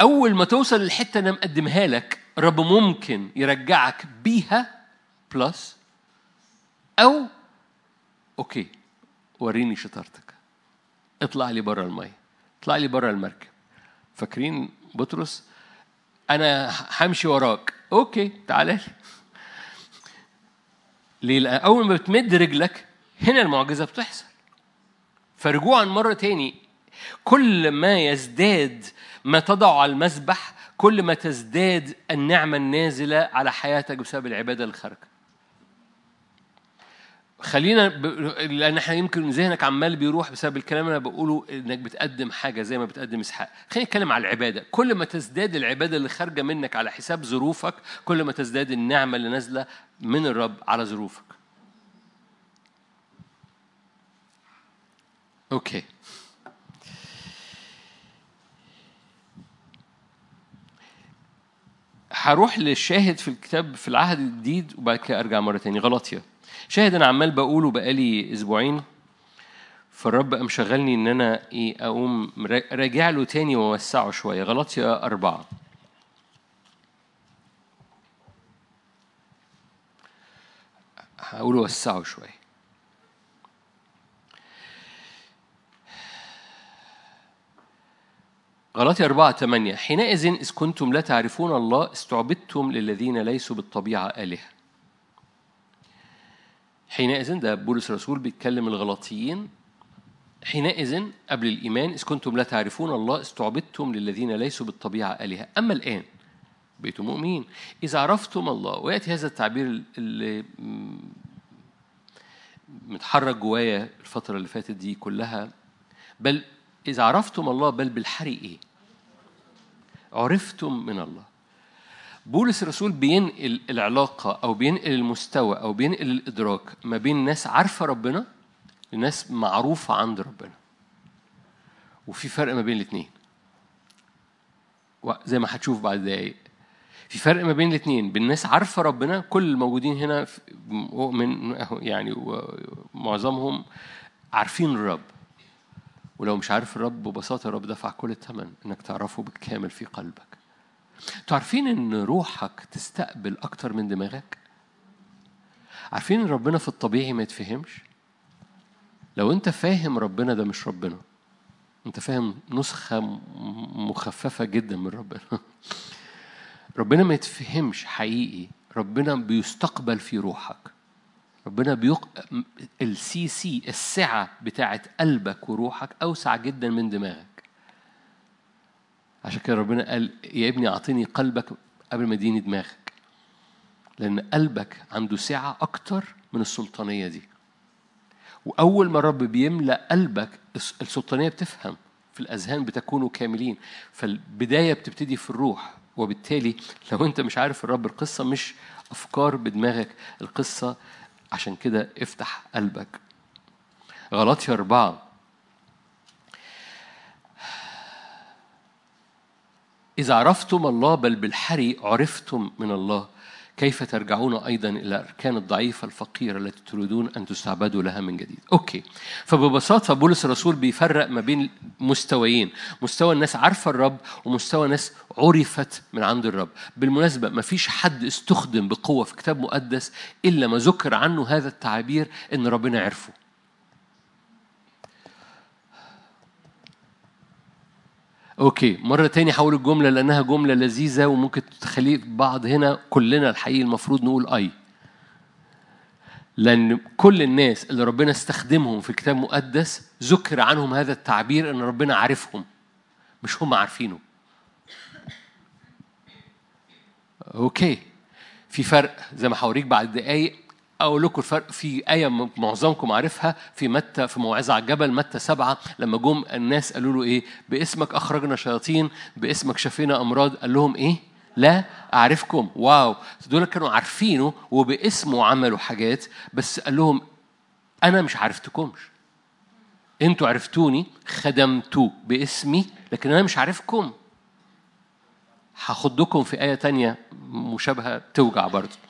أول ما توصل للحتة أنا مقدمها لك رب ممكن يرجعك بيها plus أو okay وريني شطارتك. اطلع لي بره المية. اطلع لي بره المركب. فاكرين بطرس؟ أنا همشي وراك. okay تعالى لي ليه أول ما بتمد رجلك هنا المعجزة بتحصل. فرجوعا مرة تاني كل ما يزداد ما تضع على المسبح كل ما تزداد النعمة النازلة على حياتك بسبب العبادة الخارجة خلينا ب... لأن إحنا يمكن ذهنك عمال بيروح بسبب الكلام اللي أنا بقوله إنك بتقدم حاجة زي ما بتقدم إسحاق. خلينا نتكلم على العبادة. كل ما تزداد العبادة اللي خارجة منك على حساب ظروفك كل ما تزداد النعمة اللي نازلة من الرب على ظروفك. أوكي هروح للشاهد في الكتاب في العهد الجديد وبعد كده أرجع مرة تاني. غلطيا شاهد أنا عمال بقوله بقالي أسبوعين فالرب قام شغلني إن أنا إيه أقوم راجع له تاني وأوسعه شوية. غلطيا أربعة. هقول وسعه شوية. غلاطي أربعة ثمانية حينئذ إذ كنتم لا تعرفون الله استعبدتم للذين ليسوا بالطبيعة آلهة. حينئذ ده بولس الرسول بيتكلم الغلاطيين. حينئذ قبل الإيمان إذ كنتم لا تعرفون الله استعبدتم للذين ليسوا بالطبيعة آلهة. أما الآن بقيتم مؤمنين إذا عرفتم الله ويأتي هذا التعبير اللي متحرك جوايا الفترة اللي فاتت دي كلها. بل إذا عرفتم الله بل بالحري إيه؟ عرفتم من الله. بولس الرسول بينقل العلاقة أو بينقل المستوى أو بينقل الإدراك ما بين ناس عارفة ربنا لناس معروفة عند ربنا. وفي فرق ما بين الاثنين زي ما هتشوف بعد دقايق. في فرق ما بين الاثنين بين ناس عارفة ربنا كل الموجودين هنا من يعني معظمهم عارفين الرب. ولو مش عارف الرب ببساطة الرب دفع كل الثمن إنك تعرفه بالكامل في قلبك. تعرفين إن روحك تستقبل أكتر من دماغك؟ عارفين إن ربنا في الطبيعي ما يتفهمش؟ لو أنت فاهم ربنا ده مش ربنا. أنت فاهم نسخة مخففة جدا من ربنا. ربنا ما يتفهمش حقيقي. ربنا بيستقبل في روحك. ربنا بيق... السي سي السعة بتاعت قلبك وروحك أوسع جدا من دماغك. عشان كده ربنا قال يا ابني أعطيني قلبك قبل ما اديني دماغك. لأن قلبك عنده سعة أكتر من السلطانية دي. وأول ما الرب بيملأ قلبك السلطانية بتفهم في الأذهان بتكونوا كاملين. فالبداية بتبتدي في الروح وبالتالي لو أنت مش عارف الرب القصة مش أفكار بدماغك. القصة عشان كده افتح قلبك. غلطي أربعة. إذا عرفتم الله بل بالحري عرفتم من الله. كيف ترجعون أيضا إلى الأركان الضعيفة الفقيرة التي تريدون أن تستعبدوا لها من جديد؟ okay. فببساطة بولس الرسول بيفرق ما بين مستويين. مستوى الناس عارفة الرب ومستوى ناس عرفت من عند الرب. بالمناسبة ما فيش حد استخدم بقوة في كتاب مقدس إلا ما ذكر عنه هذا التعبير إن ربنا عرفه. okay. مرة تاني هقول الجملة لأنها جملة لذيذة وممكن تخلي بعض هنا كلنا الحقيقي المفروض نقول أي. لأن كل الناس اللي ربنا استخدمهم في الكتاب المقدس ذكر عنهم هذا التعبير أن ربنا عارفهم. مش هم عارفينه. أوكي. في فرق زي ما هوريك بعد دقايق. أقول لكم الفرق في آية معظمكم عارفها في متى في موعظة على الجبل متى سبعة لما جم الناس قالوا له إيه؟ باسمك أخرجنا شياطين باسمك شفينا أمراض. قال لهم إيه؟ لا أعرفكم. واو. دول كانوا عارفينه وباسمه عملوا حاجات بس قال لهم أنا مش عرفتكمش. أنتوا عرفتوني خدمتوا باسمي لكن أنا مش عارفكم. هاخدكم في آية تانية مشابهة توجع برضه.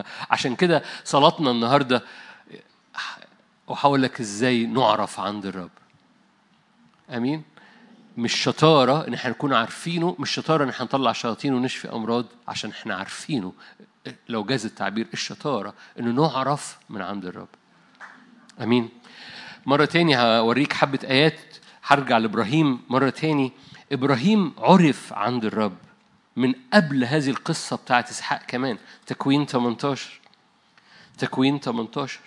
عشان كده صلاتنا النهارده وهقول لك إزاي نعرف عند الرب. آمين؟ مش شطارة إن إحنا نكون عارفينه مش شطارة إن إحنا نطلع شياطين ونشفي أمراض عشان إحنا عارفينه. لو جاز التعبير الشطارة إنه نعرف من عند الرب. أمين؟ مرة تاني هوريك حبة آيات هرجع لإبراهيم. مرة تاني إبراهيم عرف عند الرب. من قبل هذه القصة بتاعت إسحاق كمان. تكوين 18 تكوين 18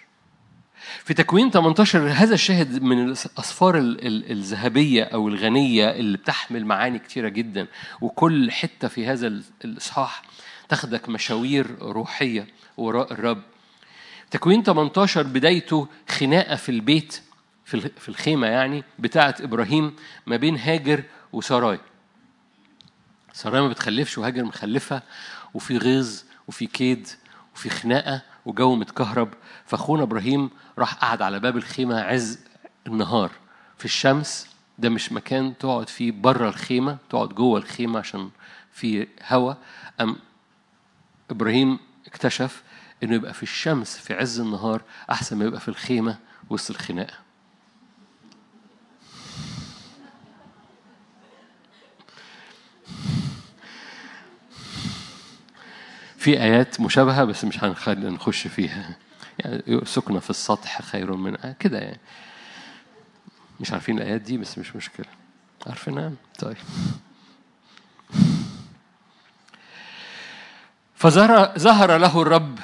في تكوين 18 هذا الشاهد من الأصفار الذهبية أو الغنية اللي بتحمل معاني كتيرة جدا. وكل حتة في هذا الإصحاح تاخدك مشاوير روحية وراء الرب. تكوين 18 بدايته خناقة في البيت في الخيمة يعني بتاعت إبراهيم ما بين هاجر وسراي. سرايا ما بتخلفش وهاجر مخلفة وفي غيظ وفي كيد وفي خناقة وجو متكهرب. فأخونا إبراهيم راح قعد على باب الخيمة عز النهار. في الشمس ده مش مكان تقعد فيه بره الخيمة تقعد جوه الخيمة عشان في هواء أم إبراهيم اكتشف إنه يبقى في الشمس في عز النهار أحسن ما يبقى في الخيمة وسط الخناقة. في آيات مشابهة بس مش هنخلي نخش فيها. يعني سكنة في السطح خير من كده يعني. مش عارفين الآيات دي بس مش مشكلة. عارفينها طيب. فظهر ظهر له الرب.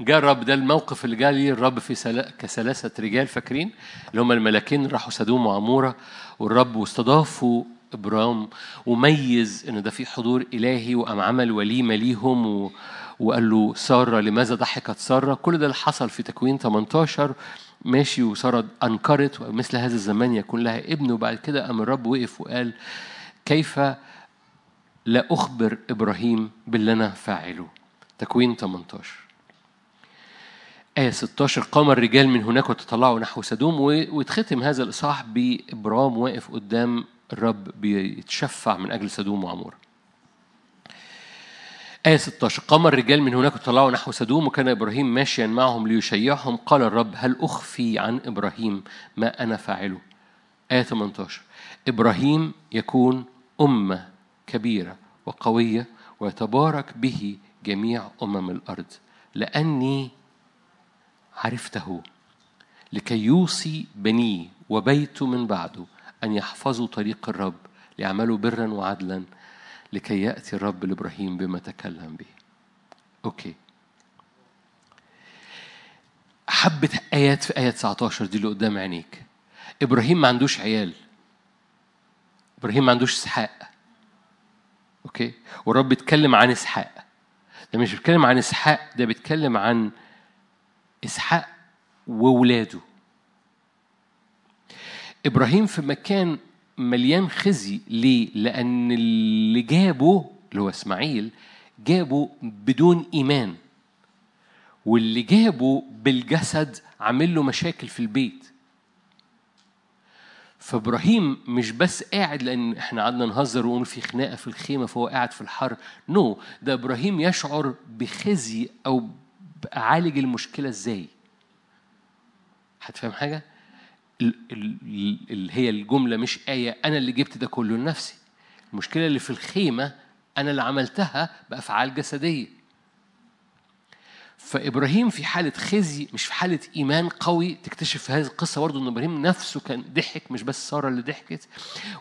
جاء الرب ده الموقف اللي جاء ليه الرب في. كثلاثة رجال فاكرين اللي هم الملاكين راحوا سدوم وعمورة والرب واستضافوا إبرام وميز إن ده في حضور إلهي وقام عمل وليمة ليهم و... وقال له سارة لماذا ضحكت سارة؟ كل ده اللي حصل في تكوين 18 ماشي وسارة أنكرت ومثل هذا الزمان يكون لها ابن وبعد كده قام الرب وقف وقال كيف لا أخبر إبراهيم باللي أنا فاعله؟ تكوين 18 آية 16 قام الرجال من هناك وتطلعوا نحو سدوم ويتختم هذا الإصحاح بإبرام واقف قدام الرب بيتشفع من أجل سدوم وعمور. آية 16 قام الرجال من هناك وطلعوا نحو سدوم وكان إبراهيم ماشيا معهم ليشيعهم. قال الرب هل أخفي عن إبراهيم ما أنا فاعله؟ آية 18 إبراهيم يكون أمة كبيرة وقوية ويتبارك به جميع أمم الأرض لأني عرفته لكي يوصي بنيه وبيته من بعده. أن يحفظوا طريق الرب ليعملوا برا وعدلا لكي يأتي الرب لإبراهيم بما تكلم به. okay. حبة آيات في آية 19 دي اللي قدام عينيك. إبراهيم ما عندوش عيال. إبراهيم ما عندوش إسحاق. okay؟ والرب بيتكلم عن إسحاق. ده مش بيتكلم عن إسحاق ده بيتكلم عن إسحاق وولاده. إبراهيم في مكان مليان خزي. ليه؟ لأن اللي جابه اللي هو إسماعيل جابه بدون إيمان. واللي جابه بالجسد عامل له مشاكل في البيت. فإبراهيم مش قاعد قاعد لأن إحنا قعدنا نهزر ونقول في خناقة في الخيمة فهو قاعد في الحر. نو no. ده إبراهيم يشعر بخزي أو اعالج المشكلة إزاي؟ هتفهم حاجة؟ اللي هي الجملة مش آية أنا اللي جبت ده كله لنفسي. المشكلة اللي في الخيمة أنا اللي عملتها بأفعال جسدية. فإبراهيم في حالة خزي مش في حالة إيمان قوي تكتشف في هذه القصة برضه إن إبراهيم نفسه كان ضحك مش بس سارة اللي ضحكت.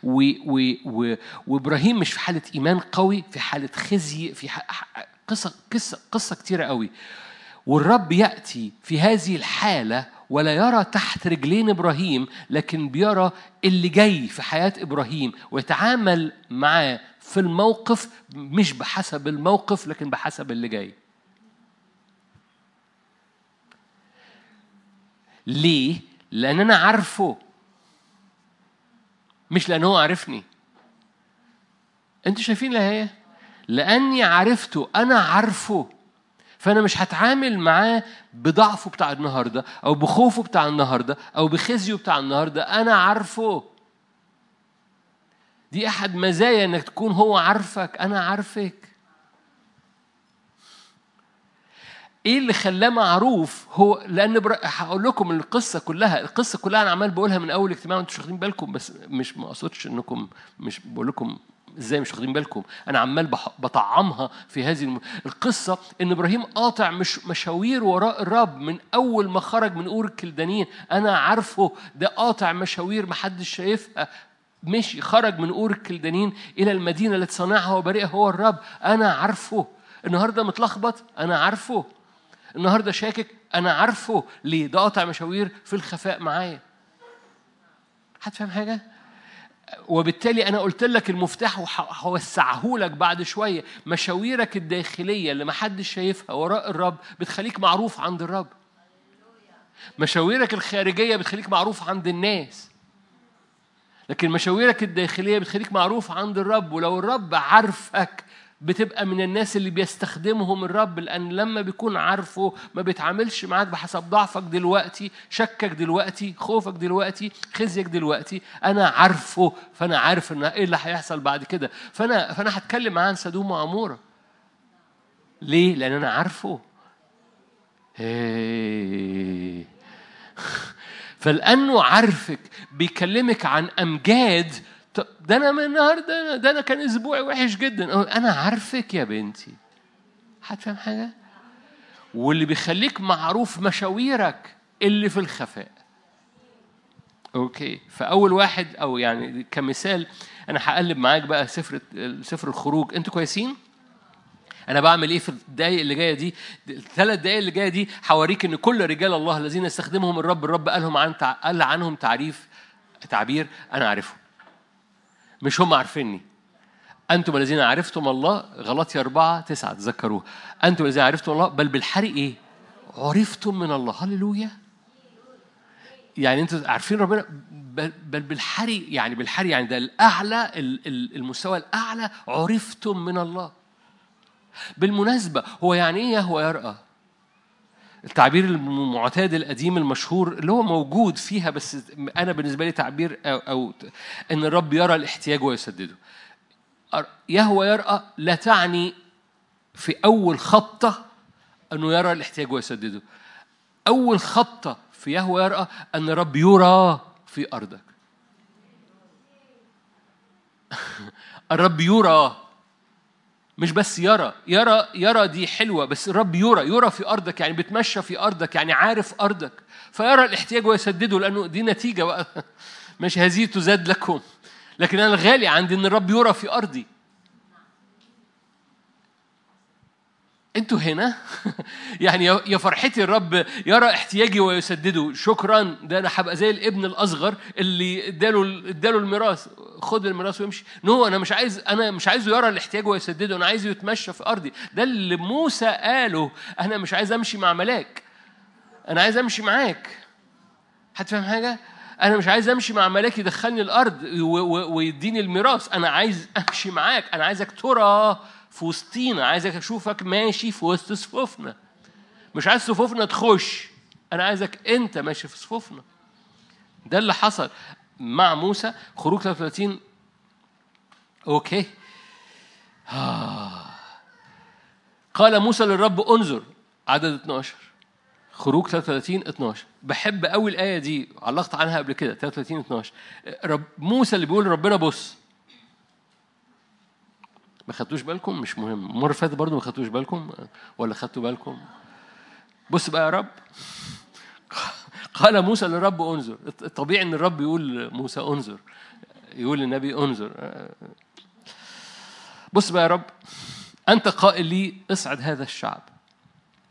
و و و وإبراهيم مش في حالة إيمان قوي في حالة خزي في قصة قصة قصة كتيرة قوي. والرب يأتي في هذه الحالة ولا يرى تحت رجلين إبراهيم لكن بيرى اللي جاي في حياة إبراهيم ويتعامل معاه في الموقف مش بحسب الموقف لكن بحسب اللي جاي. ليه؟ لأن أنا عارفه. مش لأن هو عارفني. أنتوا شايفين هي لأني عرفته. أنا عارفه. فأنا مش هتعامل معاه بضعفه بتاع النهاردة أو بخوفه بتاع النهاردة أو بخزيه بتاع النهاردة. أنا عارفه. دي أحد مزايا إنك تكون هو عارفك. أنا عارفك. إيه اللي خلاه معروف؟ هو لأن بر... هقول لكم القصة كلها. القصة كلها أنا عمال بقولها من أول اجتماع وأنتم مش واخدين بالكم بس مش ما أقصدش إنكم مش بقول لكم إزاي مش واخدين بالكم؟ أنا عمال بطعمها في هذه القصة إن إبراهيم قاطع مش مشاوير وراء الرب من أول ما خرج من اور الكلدانيين أنا عارفه ده قاطع مشاوير محدش شايفها. مشي خرج من اور الكلدانيين إلى المدينة التي صانعها وبارئها هو الرب. أنا عارفه. النهارده متلخبط. أنا عارفه. النهارده شاكك. أنا عارفه. ليه؟ ده قاطع مشاوير في الخفاء معايا. هتفهم حاجة؟ وبالتالي أنا قلت لك المفتاح وهوسعه لك بعد شوية. مشاويرك الداخلية اللي محدش شايفها وراء الرب بتخليك معروف عند الرب. مشاويرك الخارجية بتخليك معروف عند الناس. لكن مشاويرك الداخلية بتخليك معروف عند الرب. ولو الرب عارفك بتبقى من الناس اللي بيستخدمهم الرب لأن لما بيكون عارفه ما بيتعاملش معاك بحسب ضعفك دلوقتي شكك دلوقتي خوفك دلوقتي خزيك دلوقتي أنا عارفه فأنا عارف إن إيه اللي هيحصل بعد كده. فأنا فأنا هتكلم معاه عن سدوم وعمورة. ليه؟ لأن أنا عارفه. فلأنه عارفك بيكلمك عن أمجاد ده أنا من النهارده ده أنا كان أسبوعي وحش جدا. أنا عارفك يا بنتي. هتفهم حاجة؟ واللي بيخليك معروف مشاويرك اللي في الخفاء. أوكي؟ فأول واحد أو يعني كمثال أنا هقلب معاك بقى سفر سفر الخروج. أنتوا كويسين؟ أنا بعمل إيه في الدقايق اللي جاية دي؟ الثلاث دقايق اللي جاية دي هوريك إن كل رجال الله الذين استخدمهم الرب الرب قالهم عن قال عنهم تعريف تعبير أنا عارفه. مش هم عارفيني. أنتم الذين عرفتم الله غلطي أربعة تسعة تذكروه. أنتم الذين عرفتم الله بل بالحري إيه؟ عرفتم من الله. هللويا. يعني أنتوا عارفين ربنا؟ بل بالحري يعني بالحري يعني ده الأعلى ال- ال- المستوى الأعلى عرفتم من الله. بالمناسبة هو يعني إيه يهوى يرأى؟ التعبير المعتاد القديم المشهور اللي هو موجود فيها بس أنا بالنسبة لي تعبير أو, أو إن الرب يرى الاحتياج ويسدده. يهوى يرأى لا تعني في أول خطه أنه يرى الاحتياج ويسدده. أول خطه في يهوى يرأى أن الرب يرى في أرضك. الرب يرى مش بس يرى يرى يرى دي حلوة بس الرب يرى يرى في أرضك يعني بتمشى في أرضك يعني عارف أرضك. فيرى الاحتياج ويسدده لأنه دي نتيجة بقى. مش هذه تزاد لكم. لكن أنا الغالي عندي إن الرب يرى في أرضي. أنتوا هنا؟ يعني يا فرحتي الرب يرى احتياجي ويسدده. شكرا. ده أنا هبقى زي الابن الأصغر اللي اداله اداله الميراث. خد الميراث ويمشي نو أنا مش عايز أنا مش عايزه يرى الاحتياج ويسدده. أنا عايزه يتمشى في أرضي. ده اللي موسى قاله. أنا مش عايز أمشي مع ملاك. أنا عايز أمشي معاك. هتفهم حاجة؟ أنا مش عايز أمشي مع ملاك يدخلني الأرض ويديني الميراث. أنا عايز أمشي معاك. أنا عايزك ترى في وسطينا عايزك أشوفك ماشي في وسط صفوفنا. مش عايز صفوفنا تخش. أنا عايزك أنت ماشي في صفوفنا. ده اللي حصل مع موسى. خروج 33 أوكي. آه. قال موسى للرب انظر. عدد 12 خروج 33 12 بحب قوي الآية دي. علقت عنها قبل كده. 33 12 رب موسى اللي بيقول ربنا بص. ما خدتوش بالكم؟ مش مهم. المرة اللي فاتت برضه ما خدتوش بالكم؟ ولا خدتوا بالكم؟ بص بقى يا رب. قال موسى للرب انظر. الطبيعي ان الرب يقول موسى انظر. يقول للنبي انظر. بص بقى يا رب. أنت قائل لي اصعد هذا الشعب.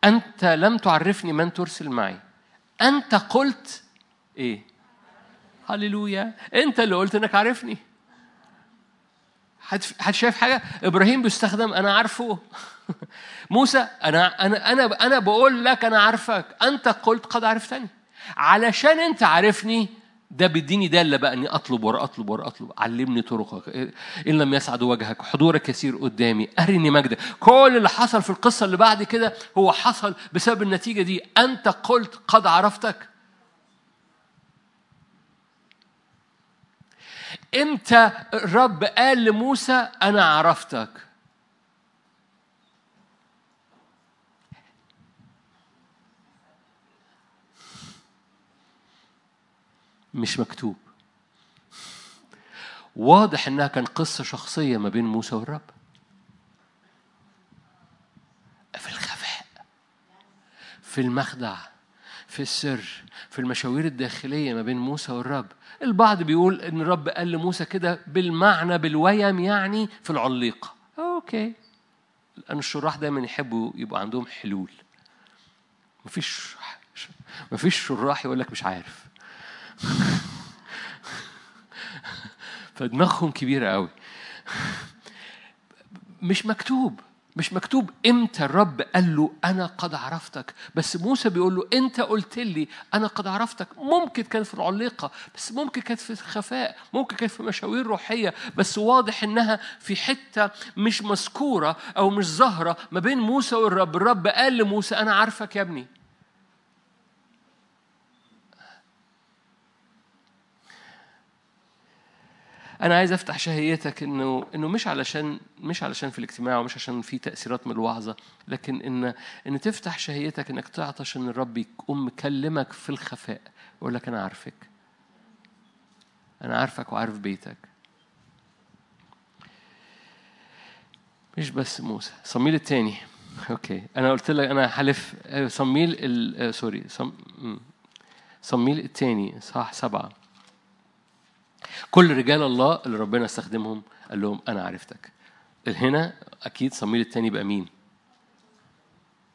أنت لم تعرفني من ترسل معي. أنت قلت إيه؟ هللويا. أنت اللي قلت إنك عارفني. حد شايف حاجة؟ إبراهيم بيستخدم أنا عارفه. موسى أنا أنا أنا أنا بقول لك أنا عارفك. أنت قلت قد عرفتني علشان أنت عارفني ده بيديني دالة بقى إني أطلب ورا أطلب ورا أطلب. علمني طرقك. إن لم يسعد وجهك. حضورك يسير قدامي. أرني مجدك كل اللي حصل في القصة اللي بعد كده هو حصل بسبب النتيجة دي. أنت قلت قد عرفتك. إمتى الرب قال لموسى أنا عرفتك؟ مش مكتوب. واضح إنها كان قصة شخصية ما بين موسى والرب. في الخفاء في المخدع في السر في المشاوير الداخلية ما بين موسى والرب. البعض بيقول إن الرب قال لموسى كده بالمعنى بالويم يعني في العليقه أوكي. لأن الشراح دايما يحبوا يبقى عندهم حلول. مفيش مفيش شراح يقول لك مش عارف. فدماغهم كبيرة قوي مش مكتوب. مش مكتوب إمتى الرب قال له أنا قد عرفتك. بس موسى بيقول له أنت قلت لي أنا قد عرفتك. ممكن كانت في العليقة بس ممكن كانت في الخفاء ممكن كانت في مشاوير روحية. بس واضح إنها في حتة مش مذكورة أو مش ظاهرة ما بين موسى والرب. الرب قال لموسى أنا عارفك يا ابني. أنا عايز أفتح شهيتك انه إنه مش علشان مش علشان في الاجتماع ومش عشان في تأثيرات من الوعظة لكن ان إن تفتح شهيتك إنك تعطش ان الرب يقوم مكلمك في الخفاء يقول لك أنا عارفك. أنا عارفك وعارف بيتك. مش بس موسى صموئيل التاني. okay. أنا قلت لك أنا حلف صموئيل ال... sorry صم... صميل التاني صح سبعة. كل رجال الله اللي ربنا استخدمهم قال لهم أنا عرفتك. هنا أكيد صمويل التاني بقى مين؟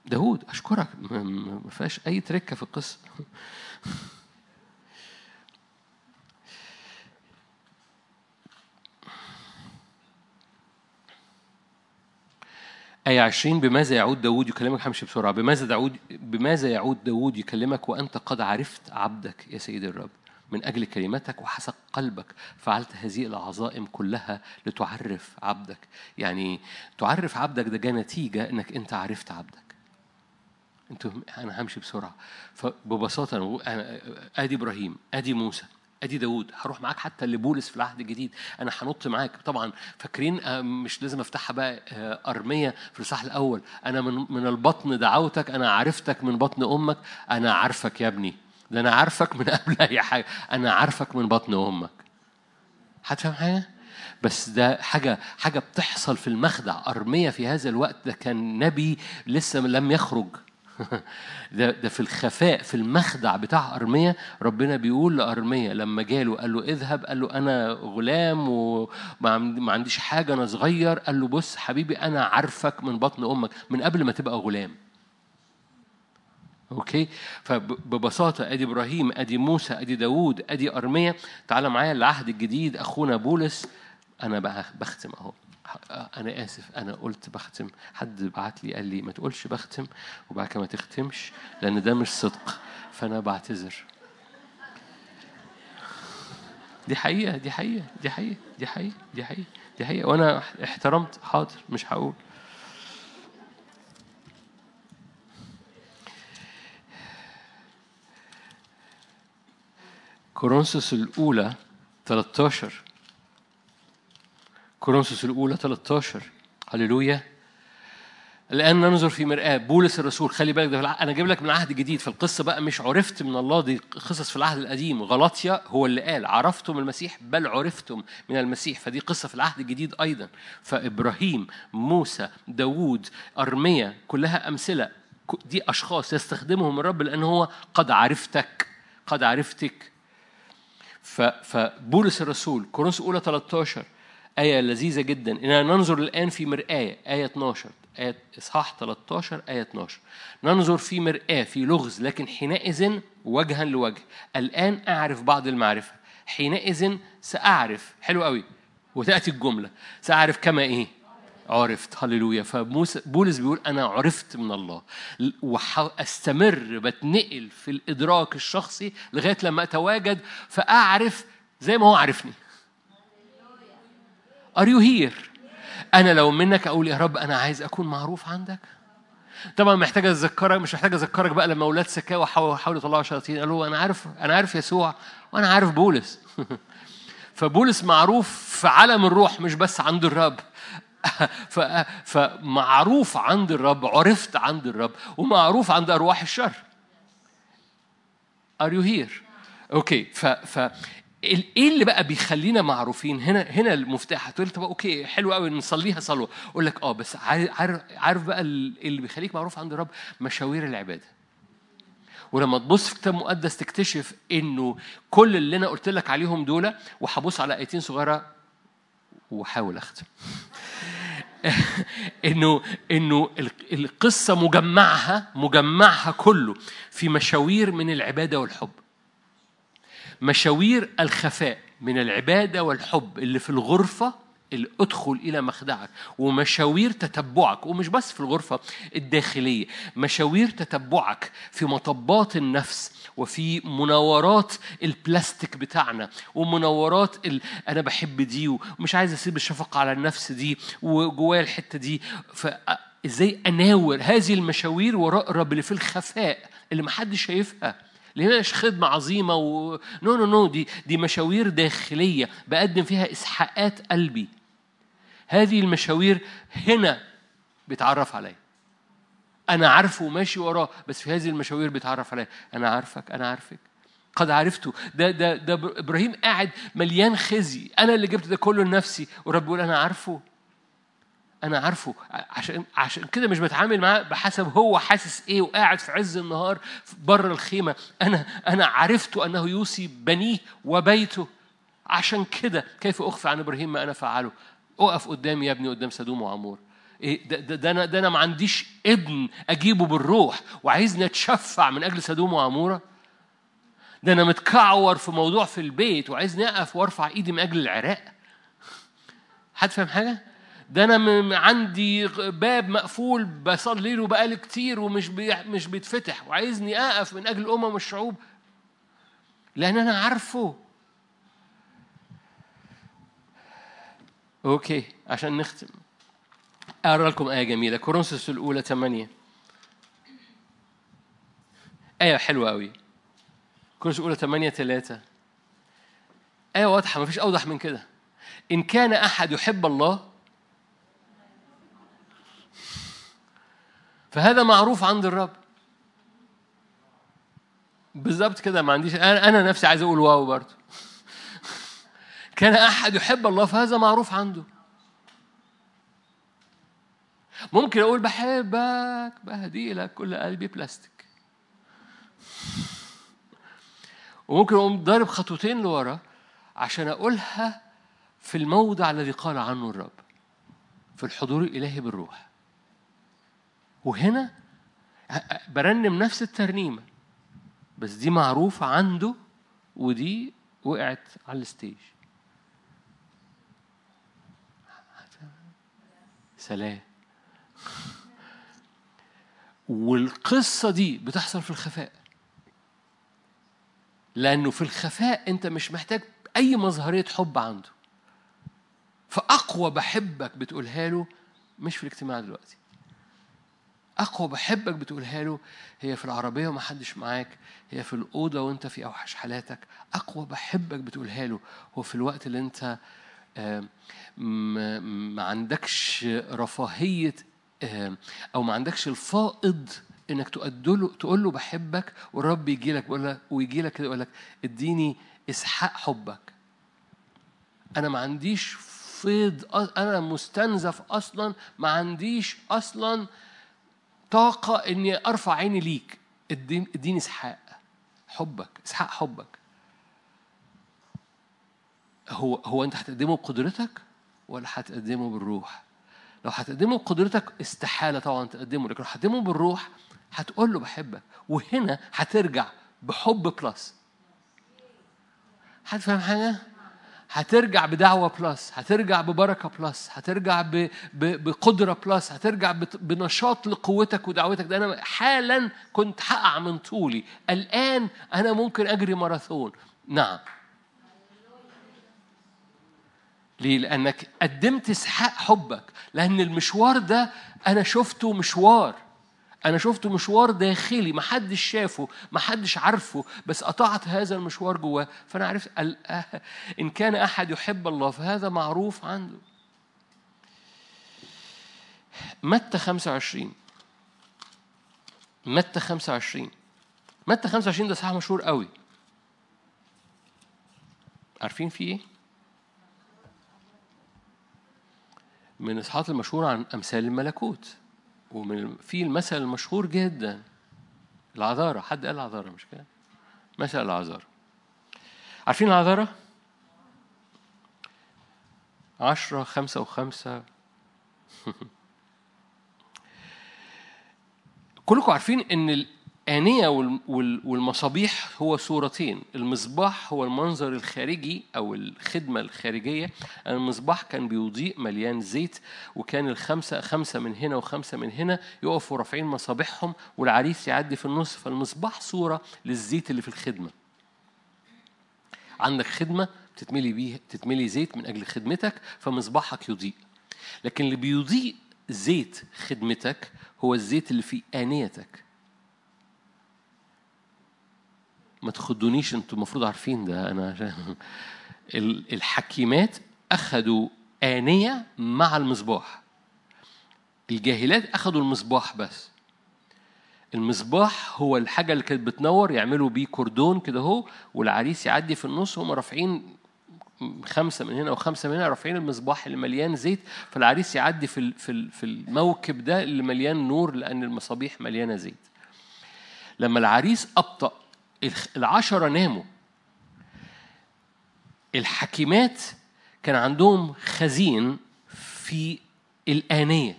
داود أشكرك. ما فيهاش أي تركة في القصة. آية 20 بماذا يعود داود يكلمك؟ همشي بسرعة. بماذا داود بماذا يعود داود يكلمك؟ وأنت قد عرفت عبدك يا سيد الرب. من أجل كلمتك وحسب قلبك فعلت هذه العظائم كلها لتعرف عبدك. يعني تعرف عبدك ده جاء نتيجة إنك أنت عرفت عبدك. أنتوا أنا همشي بسرعة. فببساطة أنا آدي إبراهيم آدي موسى آدي داوود. هروح معاك حتى لبولس في العهد الجديد. أنا هنط معاك. طبعا فاكرين آه، مش لازم أفتحها بقى آه، أرمية في الاصحاح الأول. أنا من من البطن دعوتك أنا عرفتك من بطن أمك. أنا عارفك يا ابني. ده أنا عارفك من قبل أي حاجة. أنا عارفك من بطن أمك. هتفهم حاجة؟ بس ده حاجة حاجة بتحصل في المخدع. أرمية في هذا الوقت. ده كان نبي لسه لم يخرج. ده ده في الخفاء في المخدع بتاع أرمية. ربنا بيقول لأرمية لما جاله قال له اذهب قال له أنا غلام وما عنديش حاجة أنا صغير. قال له بص حبيبي أنا عارفك من بطن أمك من قبل ما تبقى غلام. okay؟ فببساطه أدي إبراهيم أدي موسى أدي داوود أدي ارميا تعال معايا العهد الجديد أخونا بولس. أنا بقى بختم أهو. أنا آسف أنا قلت بختم. حد بعت لي قال لي ما تقولش بختم وبعد كده ما تختمش لأن ده مش صدق. فأنا بعتذر. دي حقيقة دي حقيقة دي حقيقة دي حقيقة دي حقيقة دي حقيقة. وأنا احترمت حاضر مش هقول. كورنثوس الأولى 13 كورنثوس الأولى 13 هللويا الآن ننظر في مرآة بولس الرسول. خلي بالك ده أنا جايب لك من العهد الجديد فالقصة بقى. مش عرفت من الله دي قصص في العهد القديم. غلطيا هو اللي قال. عرفتم المسيح بل عرفتم من المسيح. فدي قصة في العهد الجديد أيضا. فإبراهيم موسى داوود أرميا كلها أمثلة. دي أشخاص يستخدمهم الرب لأن هو قد عرفتك. قد عرفتك. فبولس الرسول كورنثوس اولى 13 آية لذيذة جدا. إننا ننظر الآن في مرآة آية 12 آية إصحاح 13 آية 12 ننظر في مرآة في لغز لكن حينئذ وجها لوجه. الآن أعرف بعض المعرفة. حينئذ سأعرف حلو قوي وتأتي الجملة. سأعرف كما إيه. عرفت. هللويا. فبولس بيقول أنا عرفت من الله. واستمر بتنقل في الإدراك الشخصي لغاية لما أتواجد فأعرف زي ما هو عرفني are you here أنا لو منك أقول يا رب أنا عايز أكون معروف عندك. طبعا محتاج اذكرك مش محتاج اذكرك بقى لما أولاد سكاوى حاولوا يطلعوا شياطين. قالوا أنا عارف أنا عارف يسوع وأنا عارف بولس. فبولس معروف في عالم الروح مش بس عند الرب. فمعروف عند الرب عرفت عند الرب ومعروف عند أرواح الشر. Are you here؟ okay ف ف إيه اللي بقى بيخلينا معروفين؟ هنا هنا المفتاح. هتقول طب okay حلو قوي نصليها صلوة. أقول لك آه بس عارف عارف بقى اللي بيخليك معروف عند الرب؟ مشاوير العبادة. ولما تبص في كتاب مقدس تكتشف إنه كل اللي أنا قلت لك عليهم دول وهبص على آيتين صغيرة وحاول أختم. إنه إنه القصة مجمعها مجمعها كله في مشاوير من العبادة والحب. مشاوير الخفاء من العبادة والحب اللي في الغرفة اللي ادخل إلى مخدعك ومشاوير تتبعك ومش بس في الغرفة الداخلية مشاوير تتبعك في مطبات النفس وفي مناورات البلاستيك بتاعنا ومناورات ال... أنا بحب دي ومش عايز أسيب الشفقة على النفس دي وجوايا الحتة دي. فازاي أناور هذه المشاوير وراء الرب اللي في الخفاء اللي محدش شايفها؟ مش خدمة عظيمة و no no no دي دي مشاوير داخلية بقدم فيها إسحاقات قلبي. هذه المشاوير هنا بيتعرف عليا. أنا عارفه وماشي وراه بس في هذه المشاوير بيتعرف عليا. أنا عارفك أنا عارفك. قد عرفته. ده ده ده إبراهيم قاعد مليان خزي. أنا اللي جبت ده كله لنفسي ورب يقول أنا عارفه. أنا عارفه. عشان عشان كده مش بتعامل معاه بحسب هو حاسس إيه وقاعد في عز النهار بره الخيمة. أنا أنا عرفت أنه يوصي بنيه وبيته. عشان كده كيف أخفي عن إبراهيم ما أنا فعله؟ أقف قدامي يا ابني قدام سدوم وعمور. إيه ده, ده, ده أنا ده أنا ما عنديش ابن أجيبه بالروح. وعايزني أتشفع من أجل سدوم وعمورة؟ ده أنا متكعور في موضوع في البيت. وعايزني أقف وأرفع إيدي من أجل العراق. حد فاهم حاجة؟ ده أنا عندي باب مقفول بصلي له بقالي كتير ومش بي مش بيتفتح وعايزني أقف من أجل الأمم والشعوب. لأن أنا عارفه. okay عشان نختم. أقرأ لكم آية جميلة. كورنثوس الأولى 8 آية حلوة قوي كورنثوس الأولى 8 3 آية واضحة مفيش أوضح من كده. إن كان أحد يحب الله فهذا معروف عند الرب. بالظبط كده ما عنديش أنا أنا نفسي عايز أقول wow برضه. كان أحد يحب الله فهذا معروف عنده. ممكن أقول بحبك بهدي لك كل قلبي بلاستيك. وممكن أقوم ضارب خطوتين لورا عشان أقولها في الموضع الذي قال عنه الرب في الحضور الالهي بالروح. وهنا برنم نفس الترنيمة بس دي معروفة عنده ودي وقعت على الستيج. سلام. والقصة دي بتحصل في الخفاء. لأنه في الخفاء أنت مش محتاج أي مظهرية حب عنده. فأقوى بحبك بتقولها له مش في الاجتماع دلوقتي. أقوى بحبك بتقولها له هي في العربية ومحدش معاك هي في الأوضة وأنت في أوحش حالاتك. أقوى بحبك بتقولها له. هو في الوقت اللي أنت ما عندكش رفاهية أو ما عندكش الفائض إنك تقول له بحبك والرب يجي لك ويجي لك كده يقول لك إديني إسحاق حبك. أنا ما عنديش فيض أنا مستنزف أصلا ما عنديش أصلا طاقة إني أرفع عيني ليك. اديني إسحاق. حبك. إسحاق حبك. هو هو أنت هتقدمه بقدرتك ولا هتقدمه بالروح؟ لو هتقدمه بقدرتك استحالة طبعا تقدمه لكن لو هتقدمه بالروح هتقول له بحبك. وهنا هترجع بحب بلس هتفهم حاجة؟ هترجع بدعوة plus هترجع ببركة plus هترجع ب... ب... بقدرة plus هترجع بت... بنشاط لقوتك ودعوتك. ده أنا حالا كنت هقع من طولي. الآن أنا ممكن أجري ماراثون. نعم. ليه؟ لأنك قدمت إسحاق حبك. لأن المشوار ده أنا شفته مشوار. أنا شفته مشوار داخلي محدش شافه محدش عارفه بس قطعت هذا المشوار جواه. فأنا عرفت آه، إن كان أحد يحب الله فهذا معروف عنده. متى 25 متى 25 متى 25 ده صح مشهور قوي. عارفين فيه إيه؟ من الإصحاحات المشهورة عن أمثال الملكوت. ومن في المثل المشهور جدا. العذارة. حد قال العذارة مش كده؟ مثل العذارة. عارفين العذارة؟ عشرة خمسة وخمسة. كلكم عارفين إن الآنية وال- وال- والمصابيح هو صورتين. المصباح هو المنظر الخارجي أو الخدمة الخارجية. المصباح كان بيضيء مليان زيت وكان الخمسة خمسة من هنا وخمسة من هنا يقفوا رافعين مصابيحهم والعريس يعدي في النص. فالمصباح صورة للزيت اللي في الخدمة. عندك خدمة بتتملي بيه تتملي زيت من أجل خدمتك فمصباحك يضيء. لكن اللي بيضيء زيت خدمتك هو الزيت اللي في آنيتك. ما تخدونيش أنتوا المفروض عارفين ده. أنا الحكيمات اخذوا آنية مع المصباح. الجاهلات اخذوا المصباح بس. المصباح هو الحاجة اللي كانت بتنور يعملوا بيه كوردون كده اهو والعريس يعدي في النص هم رافعين خمسة من هنا وخمسة من هنا رافعين المصباح اللي مليان زيت. فالعريس يعدي في في في الموكب ده اللي مليان نور لأن المصابيح مليانة زيت. لما العريس أبطأ العشرة ناموا. الحكيمات كان عندهم خزين في الآنية.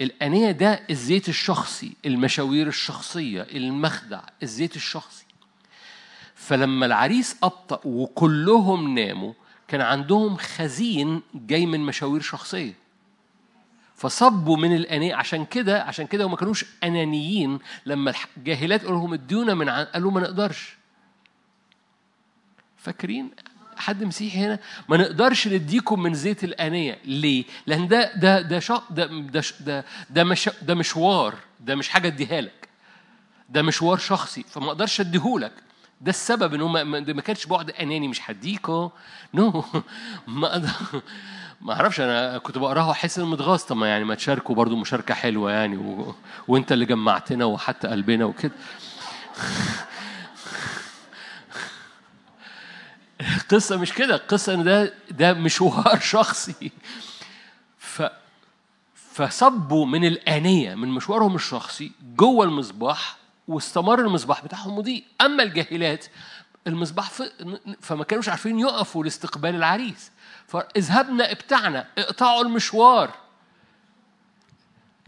الآنية ده الزيت الشخصي المشاوير الشخصية المخدع الزيت الشخصي. فلما العريس أبطأ وكلهم ناموا كان عندهم خزين جاي من مشاوير شخصية. فصبوا من الانيه عشان كده عشان كده وما كانوش أنانيين لما الجاهلات قالوا لهم ادونا من عن قالوا ما نقدرش. فاكرين؟ حد مسيحي هنا؟ ما نقدرش نديكم من زيت الأنية. ليه؟ لأن ده ده ده شا ده ده ده, ده, مش ده مشوار. ده مش حاجة اديها لك. ده مشوار شخصي. فما أقدرش اديهولك ده السبب إن هو ما كانش بعد أناني مش هديكوا نو no. ما ما أعرفش أنا كنت بقراها واحس اني متغاظ طب ما يعني ما تشاركوا برضو مشاركة حلوة يعني و... وانت اللي جمعتنا وحتى قلبنا وكده. القصة مش كده القصة إن ده ده مشوار شخصي. ف فصبوا من الآنية من مشوارهم الشخصي جوه المصباح واستمر المصباح بتاعهم مضيء أما الجاهلات المصباح. فما كانوش عارفين يقفوا لاستقبال العريس. فاذهبنا ابتعنا اقطعوا المشوار.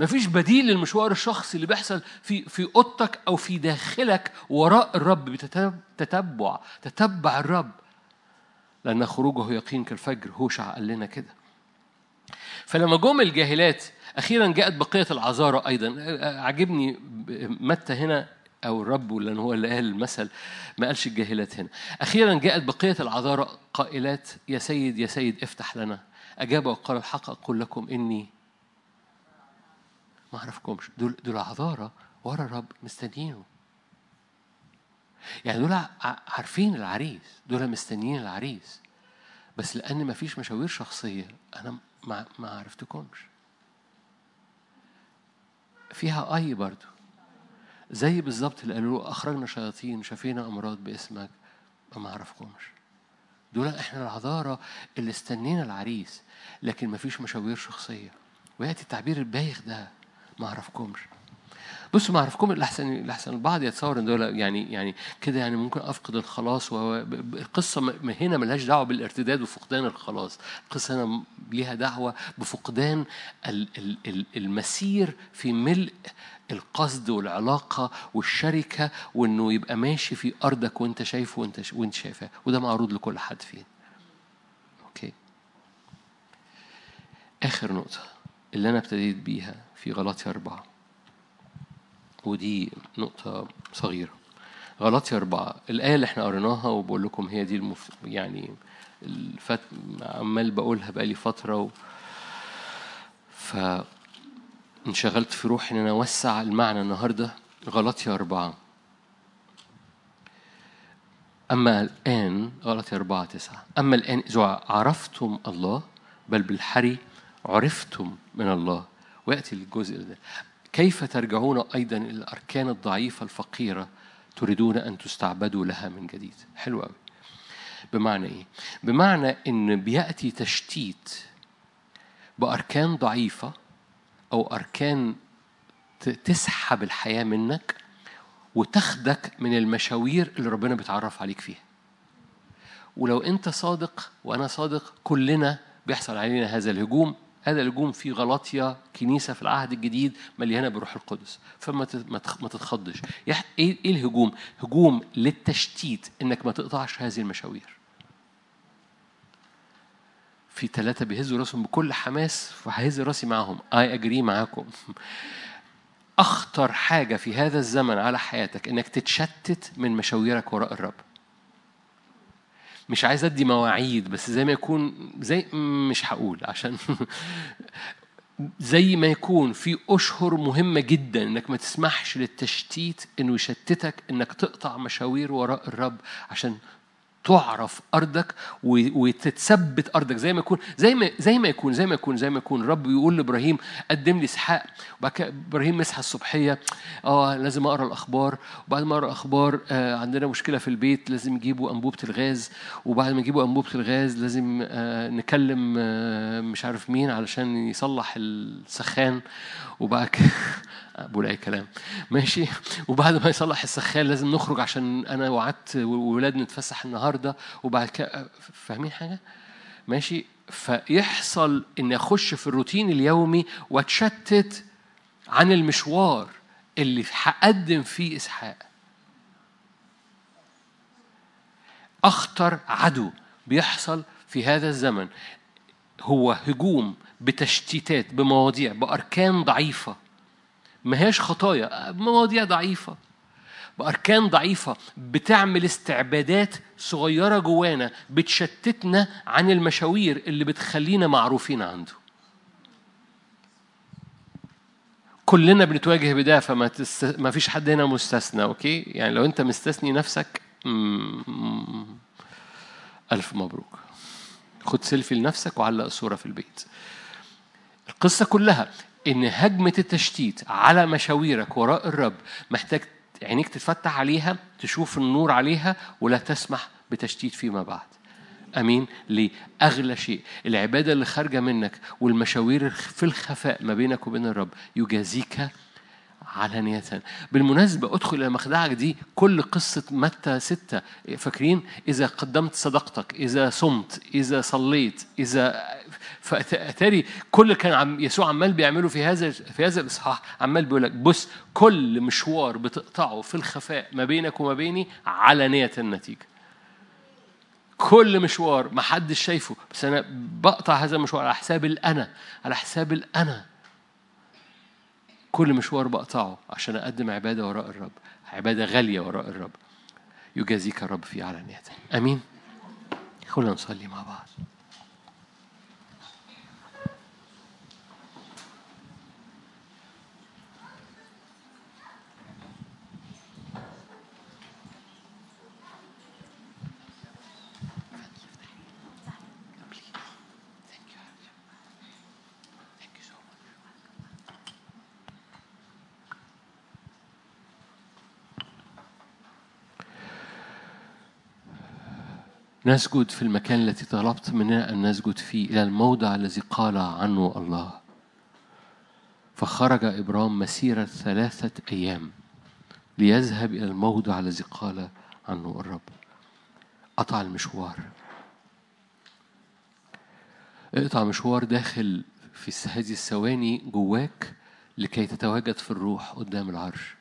مفيش بديل للمشوار الشخصي اللي بيحصل في في أوضتك أو في داخلك وراء الرب بتتبع تتبع الرب. لأن خروجه يقين كالفجر هوشع قال لنا كده. فلما جم الجاهلات أخيرا جاءت بقية العذارى أيضا. عجبني متى هنا أو الرب لأن هو اللي قال المثل ما قالش الجاهلات هنا. أخيرا جاءت بقية العذارى قائلات يا سيد يا سيد افتح لنا. أجاب وقال الحق أقول لكم إني ما أعرفكمش. دول دول عذارى ورا الرب مستنيينه. يعني دول عارفين العريس دول مستنيين العريس. بس لأن ما فيش مشاوير شخصية أنا ما ما عرفتكمش. فيها أي برضو. زي بالظبط اللي قالوا أخرجنا شياطين شفينا أمراض باسمك. ما أعرفكمش دول إحنا العذارى اللي استنينا العريس لكن ما فيش مشاوير شخصية. ويأتي التعبير البايخ ده. ما أعرفكمش بصوا ما اعرفكم الاحسن الاحسن البعض يتصور إن دول يعني يعني كده يعني ممكن أفقد الخلاص. القصة هنا ملهاش دعوة بالارتداد وفقدان الخلاص. القصة هنا ليها دعوة بفقدان المسير في ملء القصد والعلاقة والشركة وإنه يبقى ماشي في أرضك وأنت شايفه وأنت وأنت شايفاه. وده معروض لكل حد فينا. أوكي. آخر نقطة اللي أنا ابتديت بيها في غلطي أربعة. ودي نقطة صغيرة. غلطي أربعة. الآية اللي إحنا قريناها وبقول لكم هي دي المف... يعني الفت... عمال بقولها بقالي فترة و... ف انشغلت في روحي إن أنا أوسع المعنى النهارده. غلطي أربعة. أما الآن غلطي أربعة تسعة. أما الآن إذا عرفتم الله بل بالحري عرفتم من الله. ويأتي الجزء ده. كيف ترجعون أيضا إلى الأركان الضعيفة الفقيرة تريدون أن تستعبدوا لها من جديد؟ حلو قوي بمعنى إيه؟ بمعنى إن بيأتي تشتيت بأركان ضعيفة أو أركان تسحب الحياة منك وتاخدك من المشاوير اللي ربنا بيتعرف عليك فيها. ولو أنت صادق وأنا صادق كلنا بيحصل علينا هذا الهجوم. هذا الهجوم في غلطية كنيسة في العهد الجديد مليانة بروح القدس. فما ما تتخضش. إيه إيه الهجوم؟ هجوم للتشتيت إنك ما تقطعش هذه المشاوير. في ثلاثة بيهزوا راسهم بكل حماس فهز راسي معاهم. اي اجري معاكم. أخطر حاجة في هذا الزمن على حياتك إنك تتشتت من مشاويرك وراء الرب. مش عايز أدي مواعيد بس زي ما يكون زي مش هقول عشان زي ما يكون في أشهر مهمة جدا إنك ما تسمحش للتشتيت إنه يشتتك إنك تقطع مشاوير وراء الرب عشان تعرف أرضك وتتثبت أرضك. زي ما يكون زي ما زي ما يكون زي ما يكون زي ما يكون. الرب يقول لإبراهيم قدم لي إسحاق. وبعد كده إبراهيم يصحى الصبحية. آه لازم أقرأ الأخبار. وبعد ما أقرأ الأخبار آه عندنا مشكلة في البيت. لازم يجيبوا أنبوبة الغاز. وبعد ما يجيبوا أنبوبة الغاز لازم آه نكلم آه مش عارف مين علشان يصلح السخان. وبعد كده بقول اي كلام. ماشي؟ وبعد ما يصلح السخان لازم نخرج عشان أنا وعدت وولاد نتفسح النهارده وبعد كده فاهمين حاجة؟ ماشي؟ فيحصل إني أخش في الروتين اليومي وأتشتت عن المشوار اللي هقدم فيه إسحاق. أخطر عدو بيحصل في هذا الزمن هو هجوم بتشتيتات بمواضيع بأركان ضعيفة. ما هيش خطايا. مواضيع ضعيفة. بأركان ضعيفة. بتعمل استعبادات صغيرة جوانا بتشتتنا عن المشاوير اللي بتخلينا معروفين عنده. كلنا بنتواجه بده فما تست... ما فيش حد هنا مستثنى okay؟ يعني لو أنت مستثني نفسك م... ألف مبروك. خد سيلفي لنفسك وعلق الصورة في البيت. القصة كلها إن هجمة التشتيت على مشاويرك وراء الرب محتاج عينيك تتفتح عليها تشوف النور عليها ولا تسمح بتشتيت فيما بعد. آمين. لأغلى شيء العبادة اللي خارجة منك والمشاوير في الخفاء ما بينك وبين الرب يجازيك علانية بالمناسبة أدخل إلى مخدعك دي كل قصة متى ستة. فاكرين؟ إذا قدمت صدقتك إذا صمت إذا صليت إذا فأتاري كل كان عم يسوع عمال بيعمله في هذا في هذا الإصحاح عمال بيقول لك بص كل مشوار بتقطعه في الخفاء ما بينك وما بيني علانية النتيجة. كل مشوار ما حدش شايفه بس أنا بقطع هذا المشوار على حساب الأنا على حساب الأنا. كل مشوار بقطعه عشان أقدم عبادة وراء الرب عبادة غالية وراء الرب. يجازيك الرب في علانية أمين. خلونا نصلي مع بعض. نسجد في المكان الذي طلبت مننا أن نسجد فيه إلى الموضع الذي قال عنه الله. فخرج إبرام مسيرة ثلاثة أيام ليذهب إلى الموضع الذي قال عنه الرب. قطع المشوار. اقطع مشوار داخل في هذه الثواني جواك لكي تتواجد في الروح قدام العرش.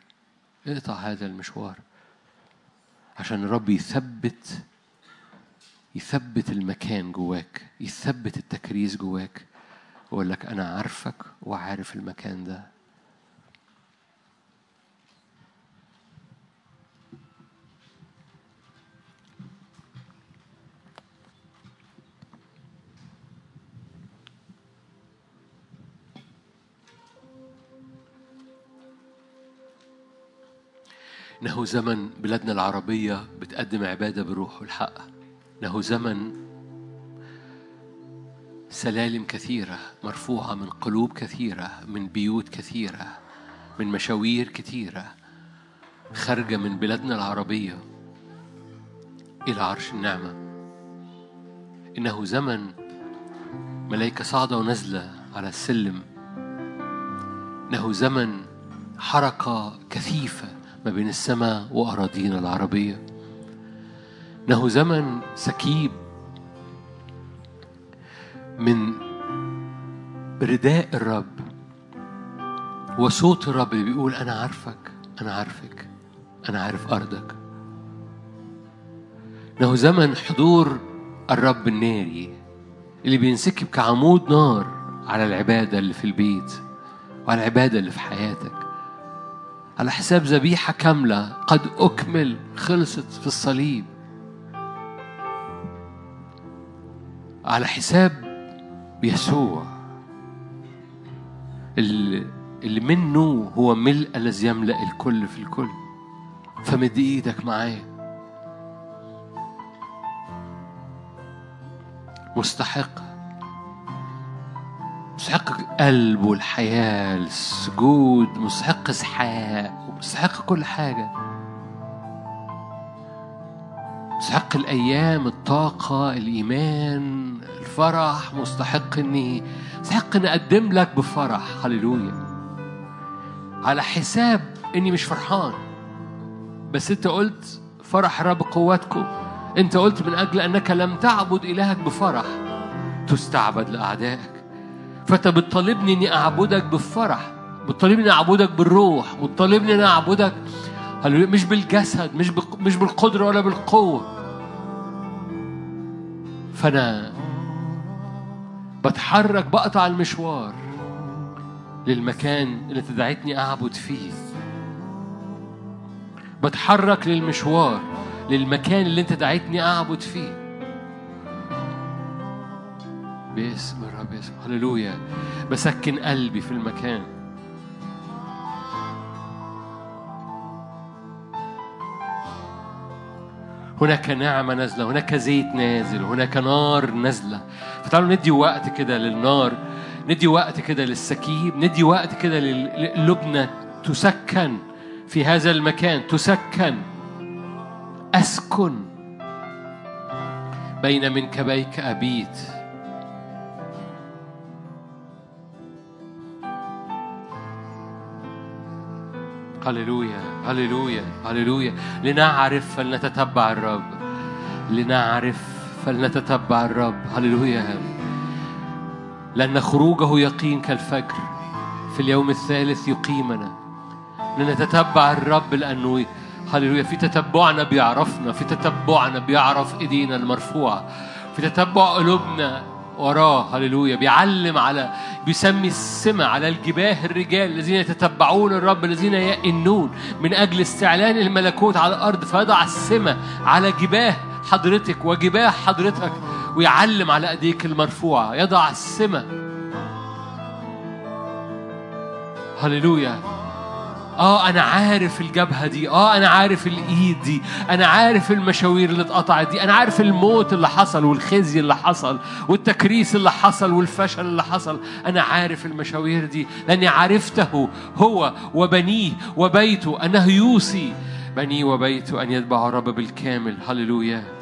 اقطع هذا المشوار عشان الرب يثبت يثبت المكان جواك يثبت التكريس جواك ويقول لك أنا عارفك وعارف المكان ده. إنه زمن بلادنا العربية بتقدم عبادة بالروح والحق له زمن سلالم كثيرة مرفوعة من قلوب كثيرة من بيوت كثيرة من مشاوير كثيرة خارجة من بلادنا العربية إلى عرش النعمة. إنه زمن ملائكة صاعدة ونازلة على السلم. إنه زمن حركة كثيفة ما بين السماء وأراضينا العربية. إنه زمن سكيب من رداء الرب وصوت الرب اللي بيقول أنا عارفك أنا عارفك أنا عارف أرضك. إنه زمن حضور الرب الناري اللي بينسكب كعمود نار على العبادة اللي في البيت وعلى العبادة اللي في حياتك. على حساب ذبيحة كاملة قد أكمل خلصت في الصليب. على حساب يسوع. اللي منه هو ملء الذي يملأ الكل في الكل. فمد إيدك معاه مستحق. مستحق القلب والحياة السجود. مستحق إسحاق. ومستحق كل حاجة. مستحق الأيام الطاقة الإيمان الفرح مستحق إني مستحق إني أقدم لك بفرح. هللويا. على حساب إني مش فرحان. بس أنت قلت فرح رب قوتكم. أنت قلت من أجل أنك لم تعبد إلهك بفرح. تستعبد لأعدائك. فأنت بتطالبني إني أعبدك بفرح. بتطالبني إني أعبدك بالروح. بتطالبني إني أعبدك مش بالجسد مش مش بالقدرة ولا بالقوة. فأنا بتحرك بقطع المشوار للمكان اللي تدعيتني أعبد فيه. بتحرك للمشوار للمكان اللي انت دعيتني أعبد فيه. باسم الرب يسوع. هللويا. بسكن قلبي في المكان. هناك نعمة نازلة هناك زيت نازل هناك نار نازلة. فتعالوا ندي وقت كده للنار ندي وقت كده للسكيب ندي وقت كده للبنة. تسكن في هذا المكان تسكن. أسكن. بين منكبيك أبيت. هللويا هللويا هللويا. لنعرف فلنتتبع الرب. لنعرف فلنتتبع الرب. هللويا. لأن خروجه يقين كالفجر. في اليوم الثالث يقيمنا. لنتتبع الرب لأنه هللويا. في تتبعنا بيعرفنا. في تتبعنا بيعرف إيدينا المرفوعة. في تتبع قلوبنا وراه. هللويا. بيعلم على بيسمي السمة على الجباه الرجال الذين يتتبعون الرب الذين يئنون. من أجل استعلان الملكوت على الأرض فيضع السمة على جباه حضرتك وجباه حضرتك ويعلم على أيديك المرفوعة. يضع السمة هللويا. آه أنا عارف الجبهة دي. آه أنا عارف الإيد دي. أنا عارف المشاوير اللي اتقطعت دي. أنا عارف الموت اللي حصل والخزي اللي حصل والتكريس اللي حصل والفشل اللي حصل. أنا عارف المشاوير دي لأني عرفته هو وبنيه وبيته أنه يوصي بنيه وبيته أن يتبعوا الرب بالكامل. هللويا.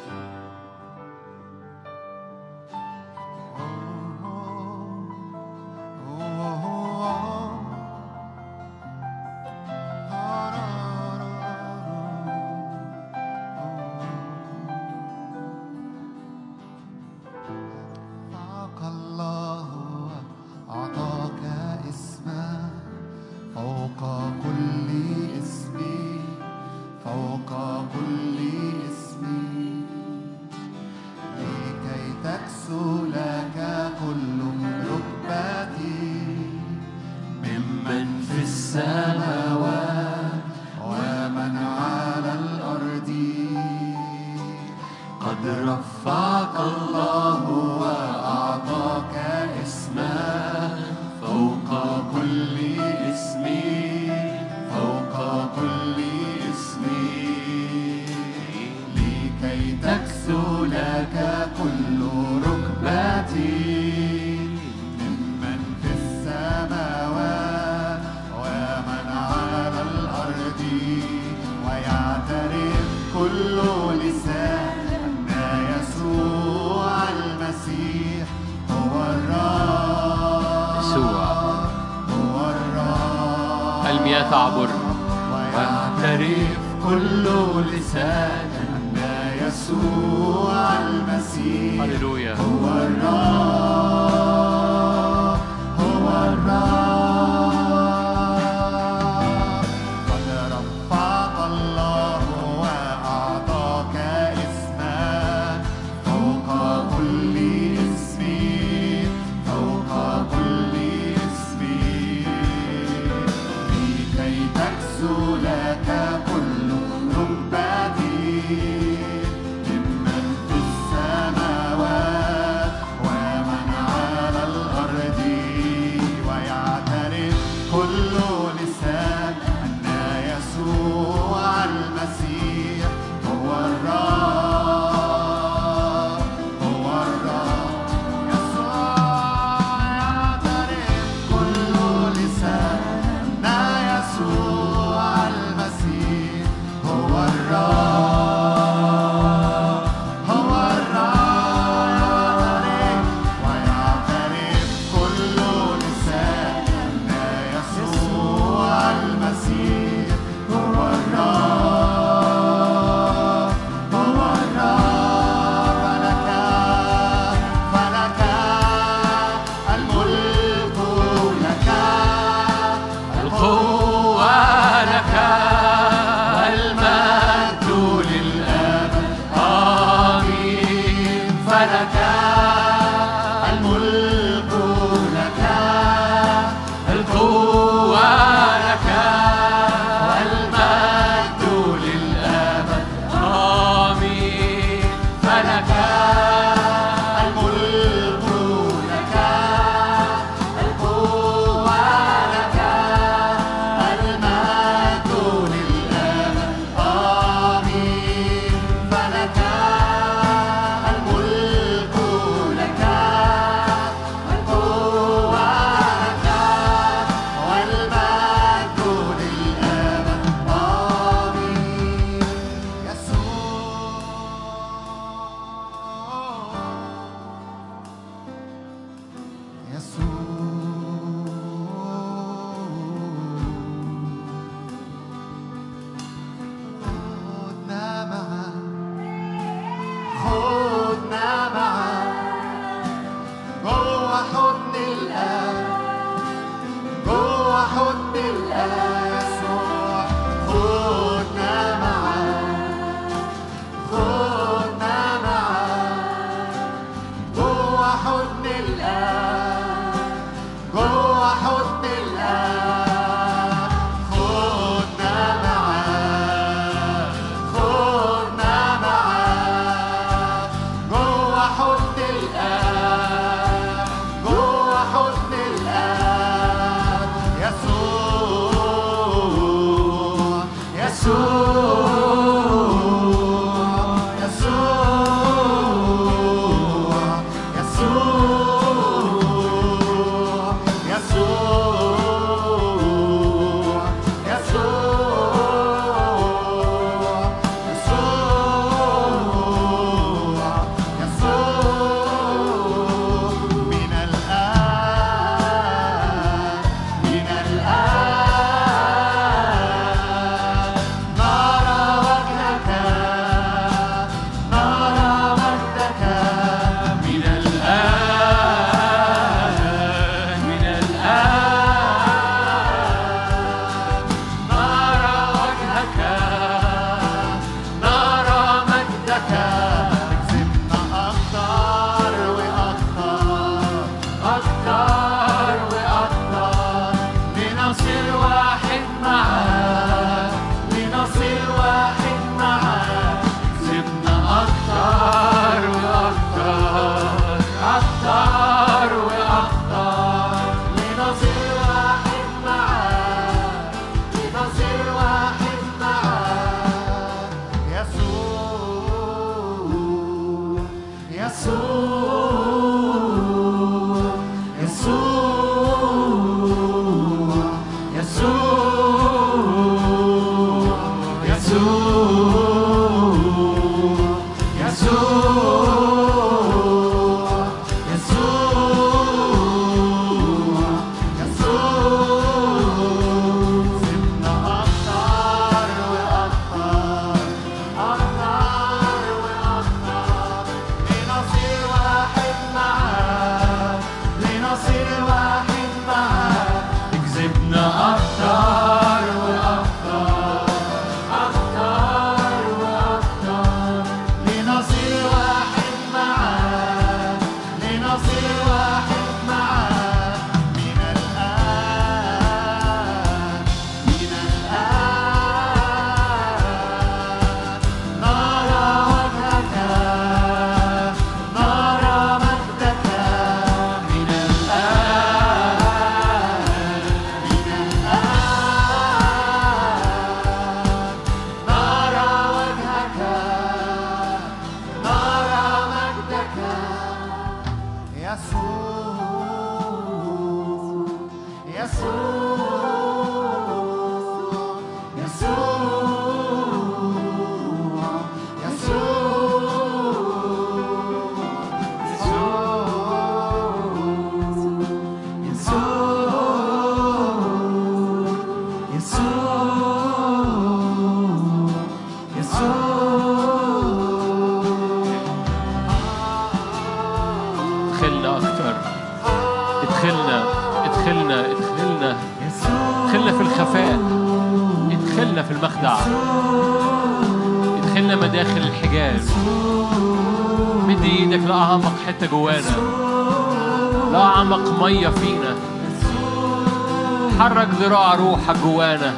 ذراع روحك جوانا.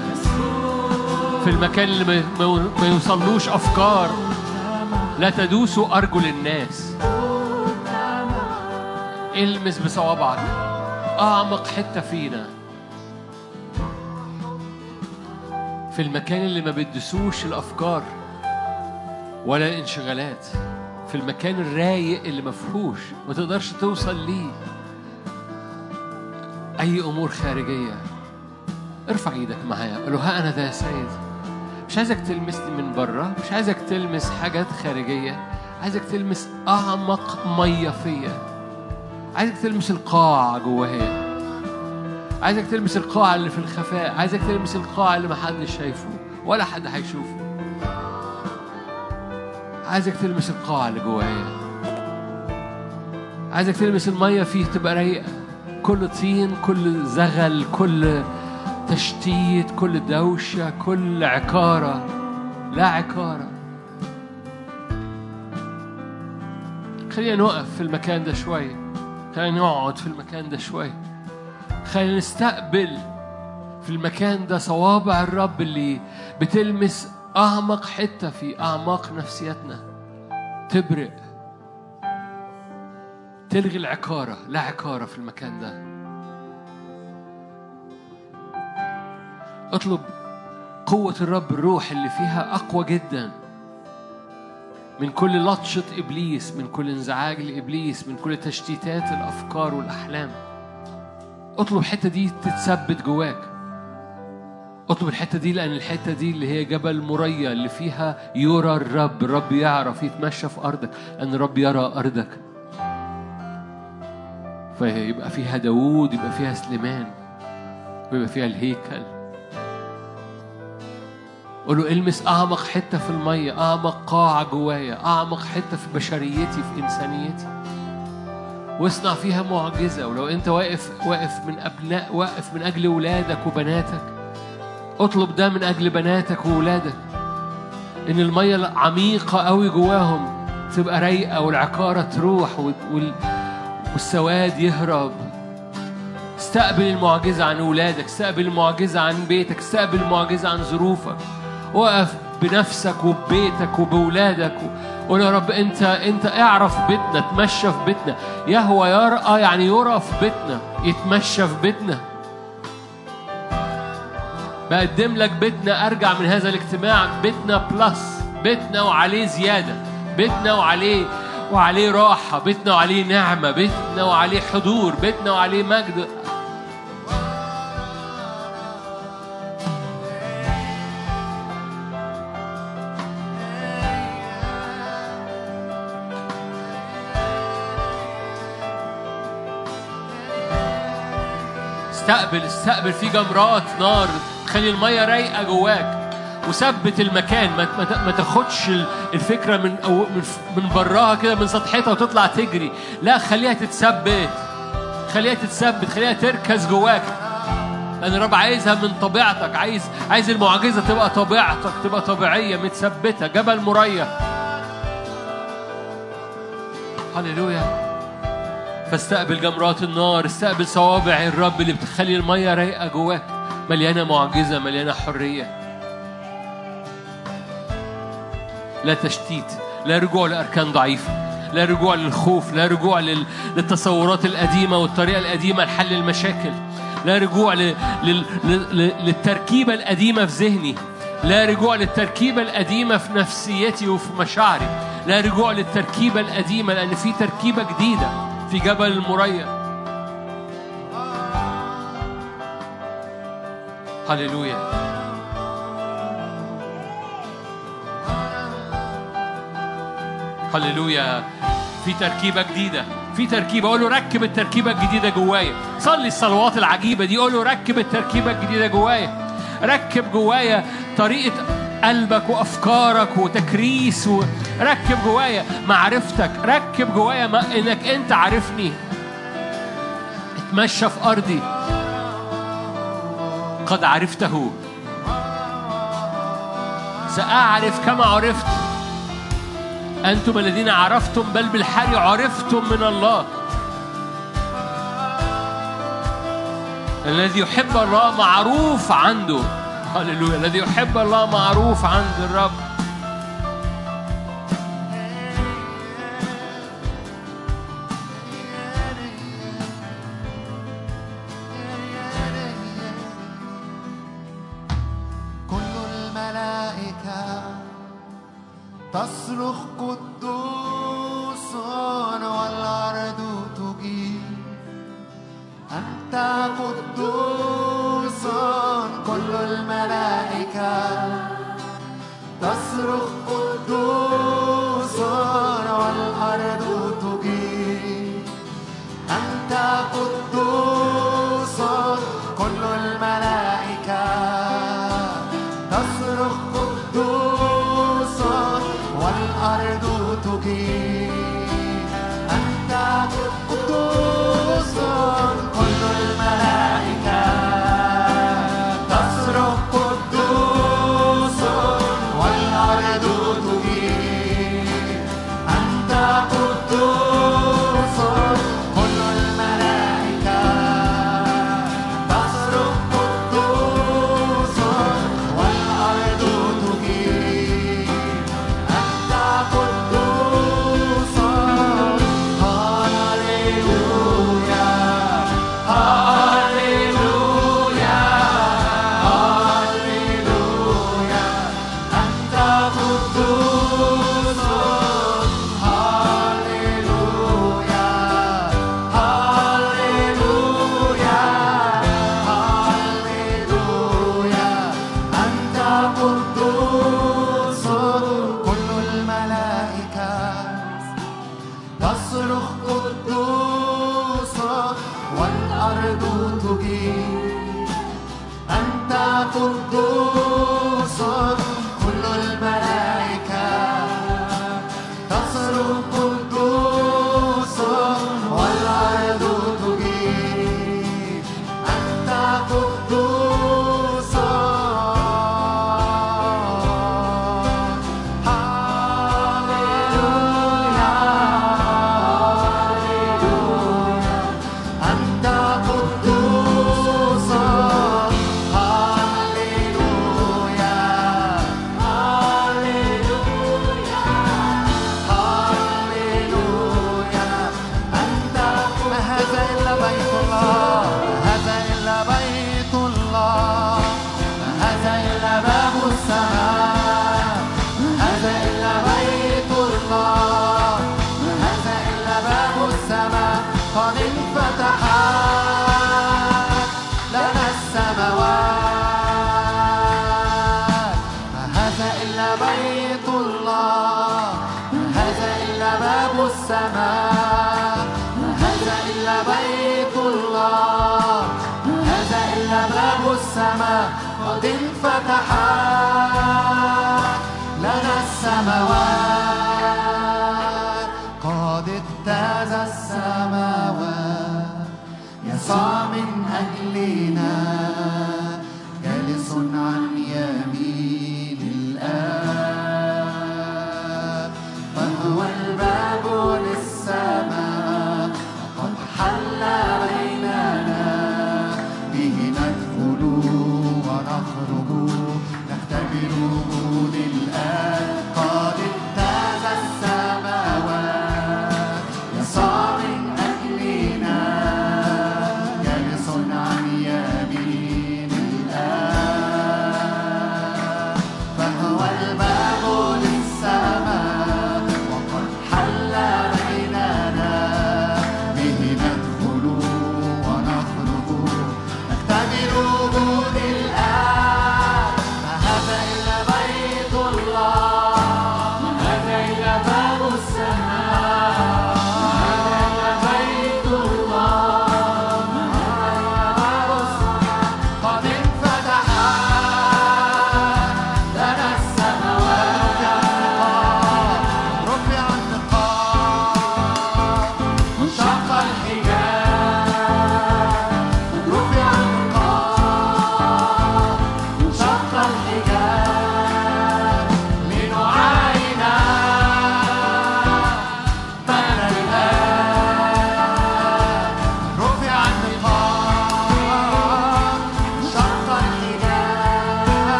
في المكان اللي ما يوصلوش أفكار لا تدوسوا أرجل الناس. إلمس بصوابعك أعمق حتة فينا. في المكان اللي ما بتدسوش الأفكار ولا الانشغالات. في المكان الرايق اللي مفهوش ما تقدرش توصل ليه. أي أمور خارجية. ارفع إيدك معايا. قول له ها أنا ذا يا سيد. مش عايزك تلمسني من بره مش عايزك تلمس حاجات خارجية. عايزك تلمس أعمق مية فيا. عايزك تلمس القاع جوايا عايزك تلمس القاع اللي في الخفاء. عايزك تلمس القاع اللي محدش شايفه ولا حد هيشوفه. عايزك تلمس القاع اللي جوايا عايزك تلمس المية فيه تبقى رايقة. كل طين كل زغل كل تشتيت كل دوشة كل عكارة. لا عكارة. خلينا نقف في المكان ده شوية. خلينا نقعد في المكان ده شوية. خلينا نستقبل في المكان ده صوابع الرب اللي بتلمس أعمق حتة في أعماق نفسيتنا. تبرق تلغي العكارة. لا عكارة في المكان ده. أطلب قوة الرب الروح اللي فيها أقوى جدا. من كل لطشة إبليس من كل انزعاج لإبليس من كل تشتيتات الأفكار والأحلام. أطلب الحتة دي تتثبت جواك. أطلب الحتة دي لأن الحتة دي اللي هي جبل مريا اللي فيها يرى الرب. الرب يعرف يتمشى في أرضك لأن الرب يرى أرضك. فيبقى فيها داوود يبقى فيها سليمان ويبقى فيها الهيكل. قول له إلمس أعمق حتة في المية أعمق قاعة جوايا أعمق حتة في بشريتي في إنسانيتي. واصنع فيها معجزة ولو أنت واقف واقف من أبناء واقف من أجل ولادك وبناتك اطلب ده من أجل بناتك وولادك. إن المية العميقة قوي جواهم تبقى رايقة والعكارة تروح والسواد يهرب. استقبل المعجزة عن ولادك استقبل المعجزة عن بيتك استقبل المعجزة عن ظروفك. وقف بنفسك وببيتك وبولادك قول يا رب انت انت اعرف بيتنا تمشى في بيتنا. يهوى يرأى يعني يرى في بيتنا يتمشى في بيتنا. بقدم لك بيتنا ارجع من هذا الاجتماع. بيتنا بلس بيتنا وعليه زيادة. بيتنا وعليه وعليه راحة. بيتنا وعليه نعمة. بيتنا وعليه حضور. بيتنا وعليه مجد. استقبل استقبل في جمرات نار. تخلي المية رايقة جواك. وثبت المكان. ما ما تاخدش الفكرة من أو من براها كده من سطحتها وتطلع تجري. لا خليها تتثبت. خليها تتثبت. خليها تركز جواك. لأن الرب عايزها من طبيعتك. عايز عايز المعجزة تبقى طبيعتك تبقى طبيعية متثبتة جبل مريح. هللويا. فاستقبل جمرات النار استقبل صوابع الرب اللي بتخلي المية رايقة جواك مليانة معجزة مليانة حرية. لا تشتيت لا رجوع لأركان ضعيفة لا رجوع للخوف لا رجوع للتصورات القديمة والطريقة القديمة لحل المشاكل لا رجوع للتركيبة القديمة في ذهني لا رجوع للتركيبة القديمة في نفسيتي وفي مشاعري لا رجوع للتركيبة القديمة لأن في تركيبة جديدة. في جبل المريا هللويا. هللويا. في تركيبة جديدة. في تركيبة. قول له ركب التركيبة الجديدة جوايا. صلي الصلوات العجيبة دي. قول له ركب التركيبة الجديدة جوايا. ركب جوايا طريقة قلبك وأفكارك وتكريس وركب جوايا معرفتك ركب جوايا إنك أنت عارفني. اتمشى في أرضي. قد عرفته. سأعرف كما عرفت. أنتم الذين عرفتم بل بالحري عرفتم من الله. الذي يحب الله معروف عنده. هللويا. الذي يحب الله معروف عند الرب. تصرخ قدوس والأرض تجيب. أنت قدوس. تصرخ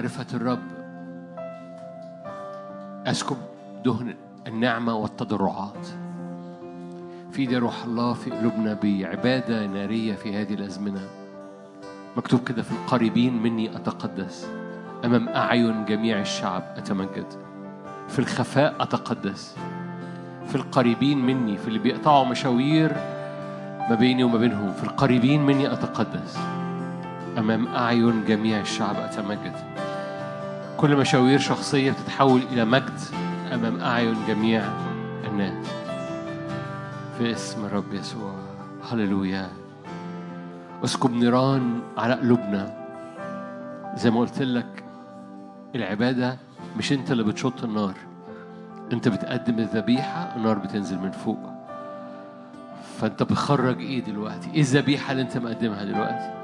معرفة الرب. أسكب دهن النعمة والتضرعات. في ايدي روح الله في قلوبنا بعبادة نارية في هذه الأزمنة. مكتوب كده في القريبين مني أتقدس. أمام أعين جميع الشعب أتمجد. في الخفاء أتقدس. في القريبين مني في اللي بيقطعوا مشاوير ما بيني وما بينهم. في القريبين مني أتقدس. أمام أعين جميع الشعب أتمجد. كل مشاوير شخصية بتتحول إلى مجد أمام أعين جميع الناس. في اسم الرب يسوع. هللويا. اسكب نيران على قلوبنا. زي ما قلت لك العبادة مش أنت اللي بتشط النار. أنت بتقدم الذبيحة النار بتنزل من فوق. فأنت بتخرج إيه دلوقتي؟ إيه الذبيحة اللي أنت مقدمها دلوقتي؟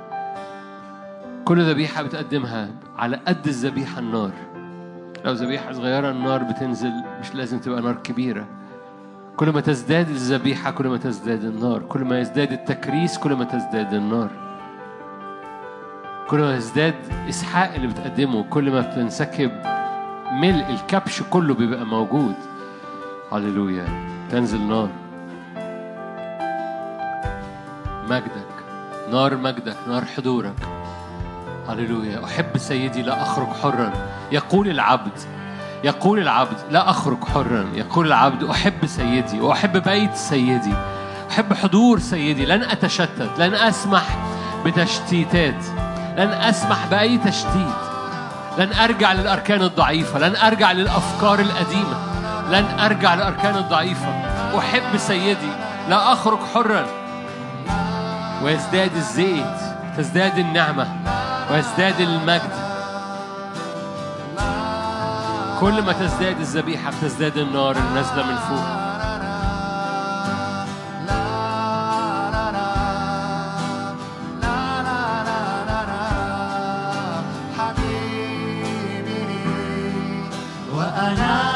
كل ذبيحة بتقدمها على قد الذبيحة النار. لو ذبيحة صغيرة النار بتنزل مش لازم تبقى نار كبيرة. كل ما تزداد الذبيحة كل ما تزداد النار. كل ما يزداد التكريس كل ما تزداد النار. كل ما يزداد إسحاق اللي بتقدمه كل ما بتنسكب ملء الكبش كله بيبقى موجود. هللويا. تنزل نار. مجدك. نار مجدك. نار حضورك. هللويا. أحب سيدي لا أخرج حرا. يقول العبد يقول العبد لا أخرج حرا. يقول العبد أحب سيدي وأحب بيت سيدي. أحب حضور سيدي. لن أتشتت لن أسمح بتشتيتات. لن أسمح بأي تشتيت. لن أرجع للأركان الضعيفة. لن أرجع للأفكار القديمة لن أرجع للأركان الضعيفة. أحب سيدي لا أخرج حرا. ويزداد الزيت تزداد النعمة. ويزداد المجد. كل ما تزداد الذبيحة بتزداد النار النازلة من فوق. أنا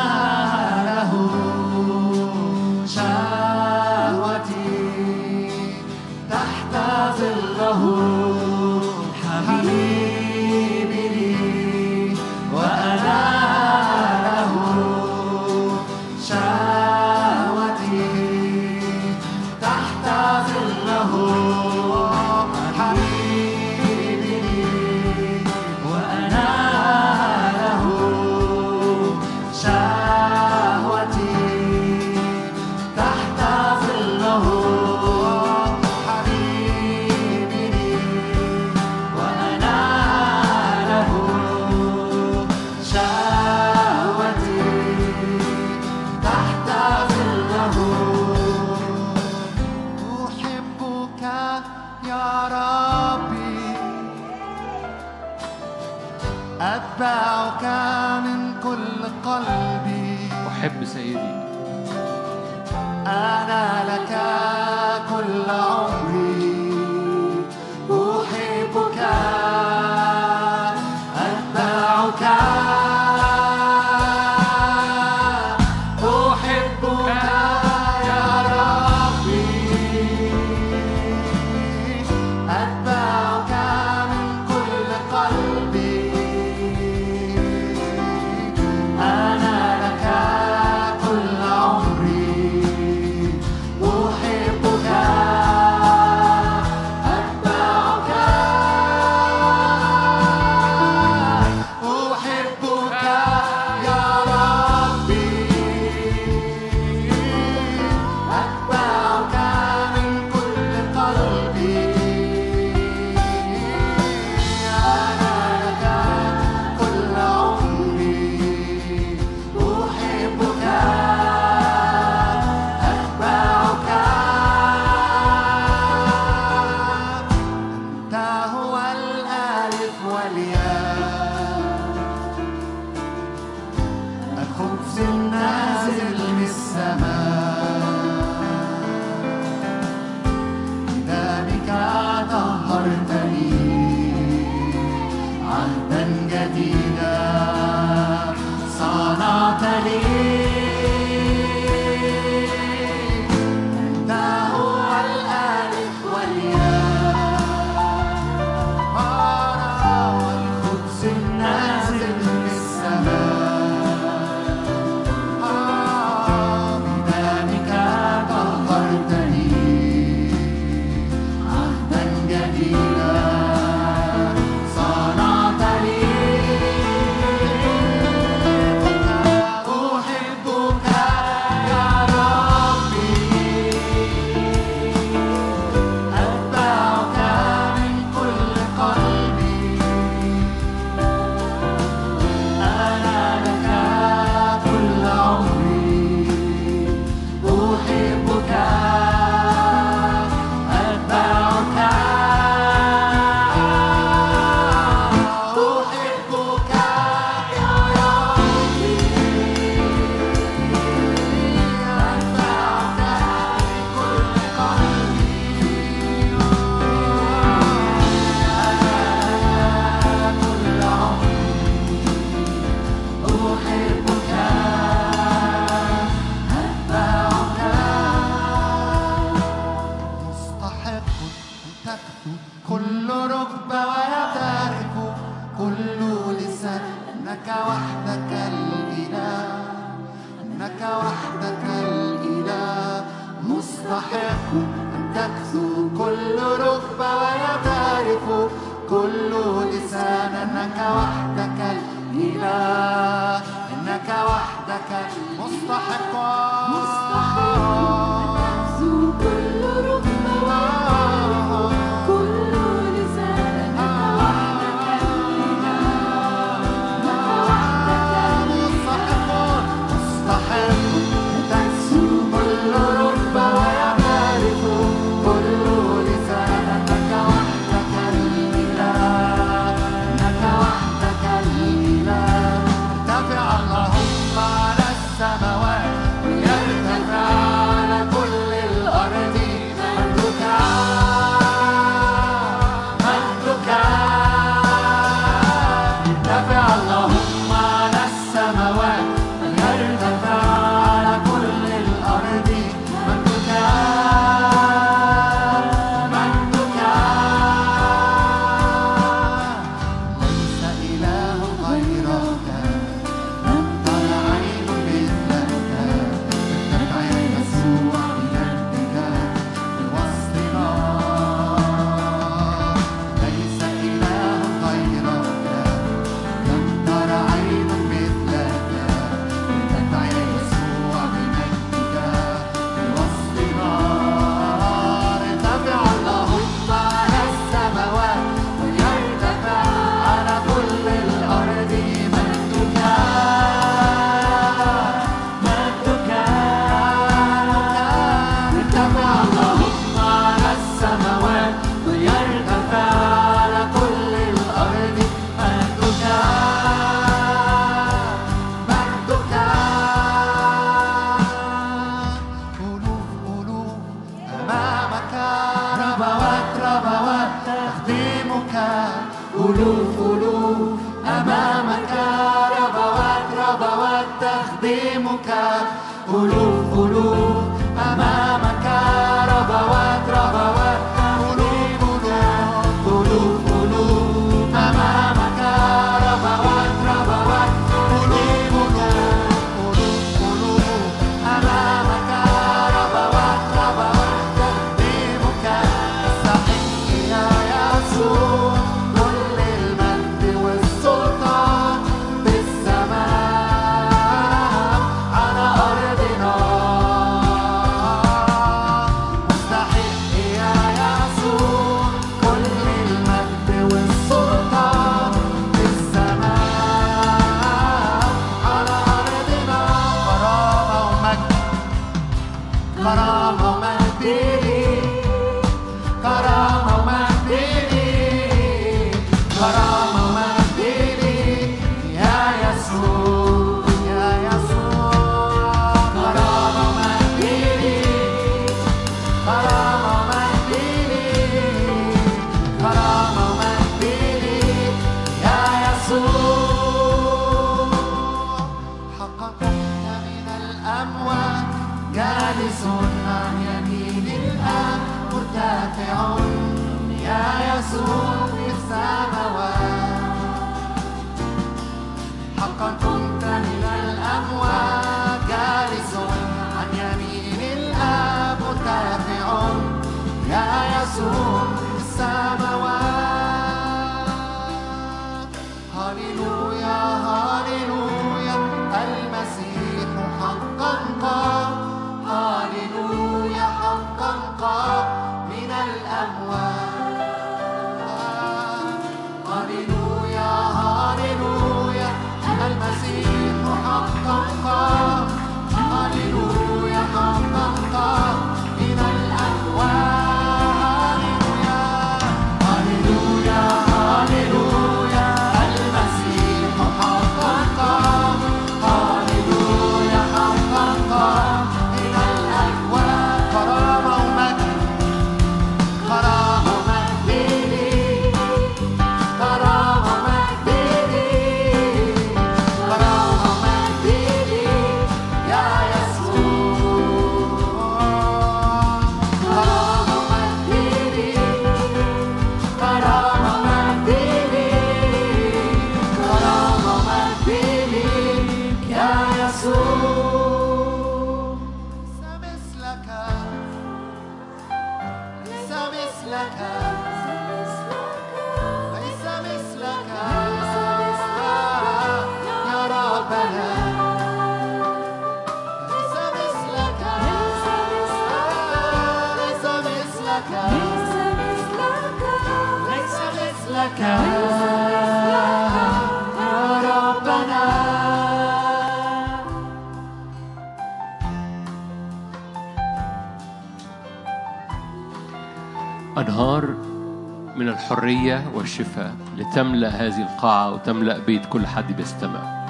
الحرية والشفاء لتملأ هذه القاعة وتملأ بيت كل حد بيستمع.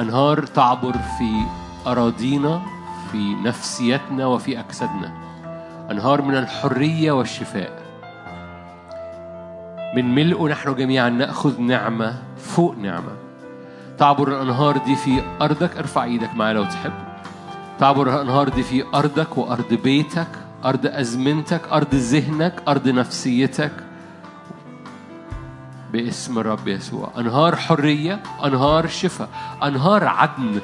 أنهار تعبر في أراضينا في نفسيتنا وفي أجسادنا. أنهار من الحرية والشفاء. من ملئه نحن جميعا نأخذ نعمة فوق نعمة. تعبر الأنهار دي في أرضك ارفع إيدك معايا لو تحب. تعبر الأنهار دي في أرضك وأرض بيتك أرض أزمنتك أرض ذهنك أرض نفسيتك. باسم الرب يسوع. أنهار حرية أنهار شفاء أنهار عدن.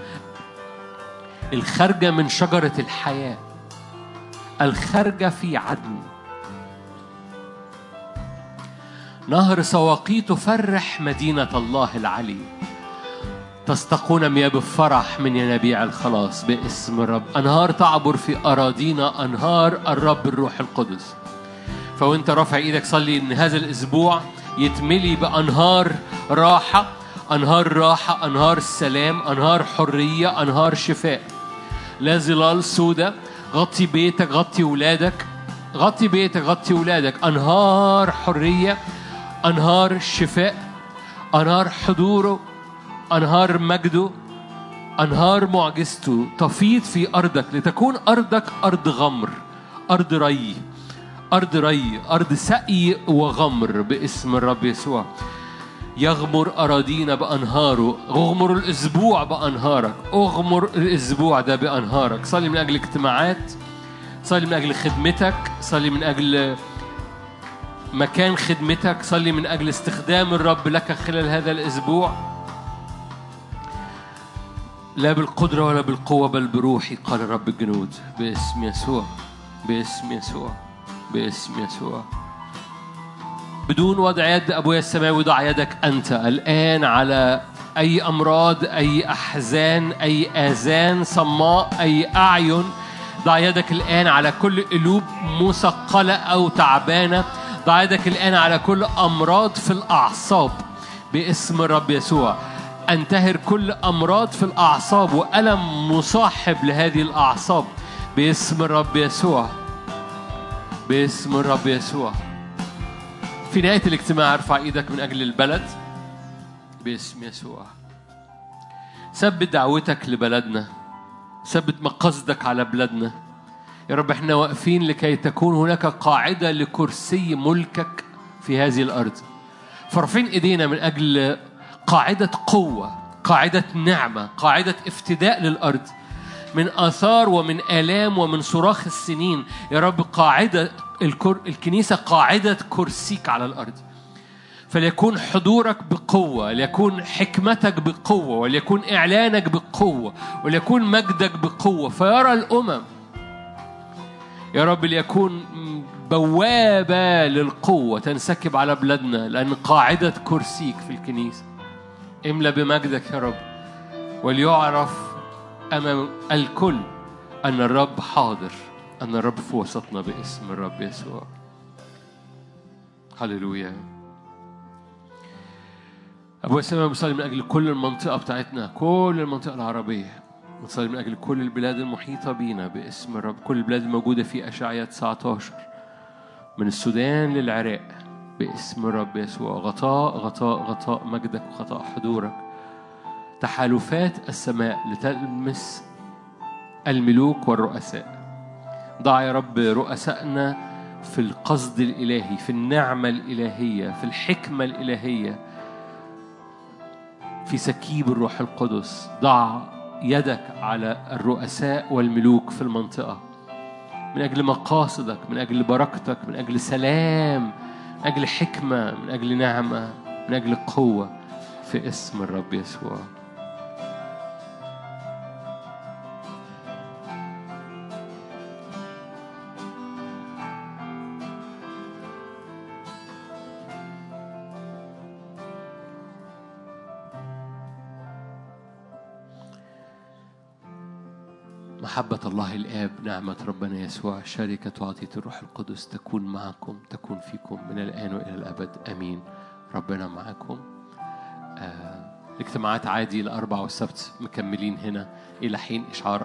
الخارجة من شجرة الحياة. الخارجة في عدن. نهر سواقي تفرح مدينة الله العلي. تستقون مياه بفرح من ينابيع الخلاص باسم الرب. أنهار تعبر في أراضينا أنهار الرب الروح القدس. فوانت رافع إيدك صلي ان هذا الأسبوع. يتملي بأنهار راحة أنهار راحة أنهار سلام أنهار حرية أنهار شفاء. لا ظلال سودة غطي بيتك غطي ولادك. غطي بيتك غطي ولادك. أنهار حرية أنهار شفاء. أنهار حضوره أنهار مجده. أنهار معجزته. تفيض في أرضك لتكون أرضك أرض غمر أرض ري. أرض ري أرض سقي وغمر باسم الرب يسوع. يغمر أراضينا بأنهاره أغمر الأسبوع بأنهارك أغمر الأسبوع ده بأنهارك. صلي من أجل اجتماعات صلي من أجل خدمتك صلي من أجل مكان خدمتك صلي من أجل استخدام الرب لك خلال هذا الأسبوع. لا بالقدرة ولا بالقوة بل بروحي قال رب الجنود باسم يسوع باسم يسوع. باسم يسوع بدون وضع يد أبويا السماوي ضع يدك أنت الآن على أي أمراض أي أحزان أي آذان صماء أي أعين. ضع يدك الآن على كل قلوب مثقلة أو تعبانة. ضع يدك الآن على كل أمراض في الأعصاب. باسم الرب يسوع أنتهر كل أمراض في الأعصاب وألم مصاحب لهذه الأعصاب. باسم الرب يسوع. باسم الرب يسوع. في نهاية الاجتماع أرفع إيدك من أجل البلد. باسم يسوع. ثبت دعوتك لبلدنا. ثبت مقصدك على بلادنا يا رب إحنا واقفين لكي تكون هناك قاعدة لكرسي ملكك في هذه الأرض. فرفين إيدينا من أجل قاعدة قوة قاعدة نعمة قاعدة افتداء للأرض. من آثار ومن آلام ومن صراخ السنين. يا رب قاعدة الكر... الكنيسة قاعدة كرسيك على الأرض. فليكون حضورك بقوة ليكون حكمتك بقوة وليكون إعلانك بقوة وليكون مجدك بقوة. فيرى الأمم يا رب ليكون بوابة للقوة. تنسكب على بلادنا لأن قاعدة كرسيك في الكنيسة. املى بمجدك يا رب وليعرف أمام الكل أن الرب حاضر أن الرب في وسطنا باسم الرب يسوع. هللويا. أبو السماء بصلي من أجل كل المنطقة بتاعتنا كل المنطقة العربية. بصلي من أجل كل البلاد المحيطة بينا باسم الرب. كل البلاد الموجودة في أشعية 19 من السودان للعراق باسم الرب يسوع. غطاء غطاء غطاء مجدك وغطاء حضورك. تحالفات السماء لتلمس الملوك والرؤساء. ضع يا رب رؤسائنا في القصد الإلهي في النعمة الإلهية في الحكمة الإلهية في سكيب الروح القدس. ضع يدك على الرؤساء والملوك في المنطقة. من أجل مقاصدك من أجل بركتك من أجل سلام من أجل حكمة من أجل نعمة من أجل قوة في اسم الرب يسوع. محبة الله الآب نعمة ربنا يسوع شركة وعطية الروح القدس تكون معكم تكون فيكم من الآن وإلى الأبد. أمين. ربنا معكم. آه، الاجتماعات عادي الأربع والسبت مكملين هنا إلى حين إشعار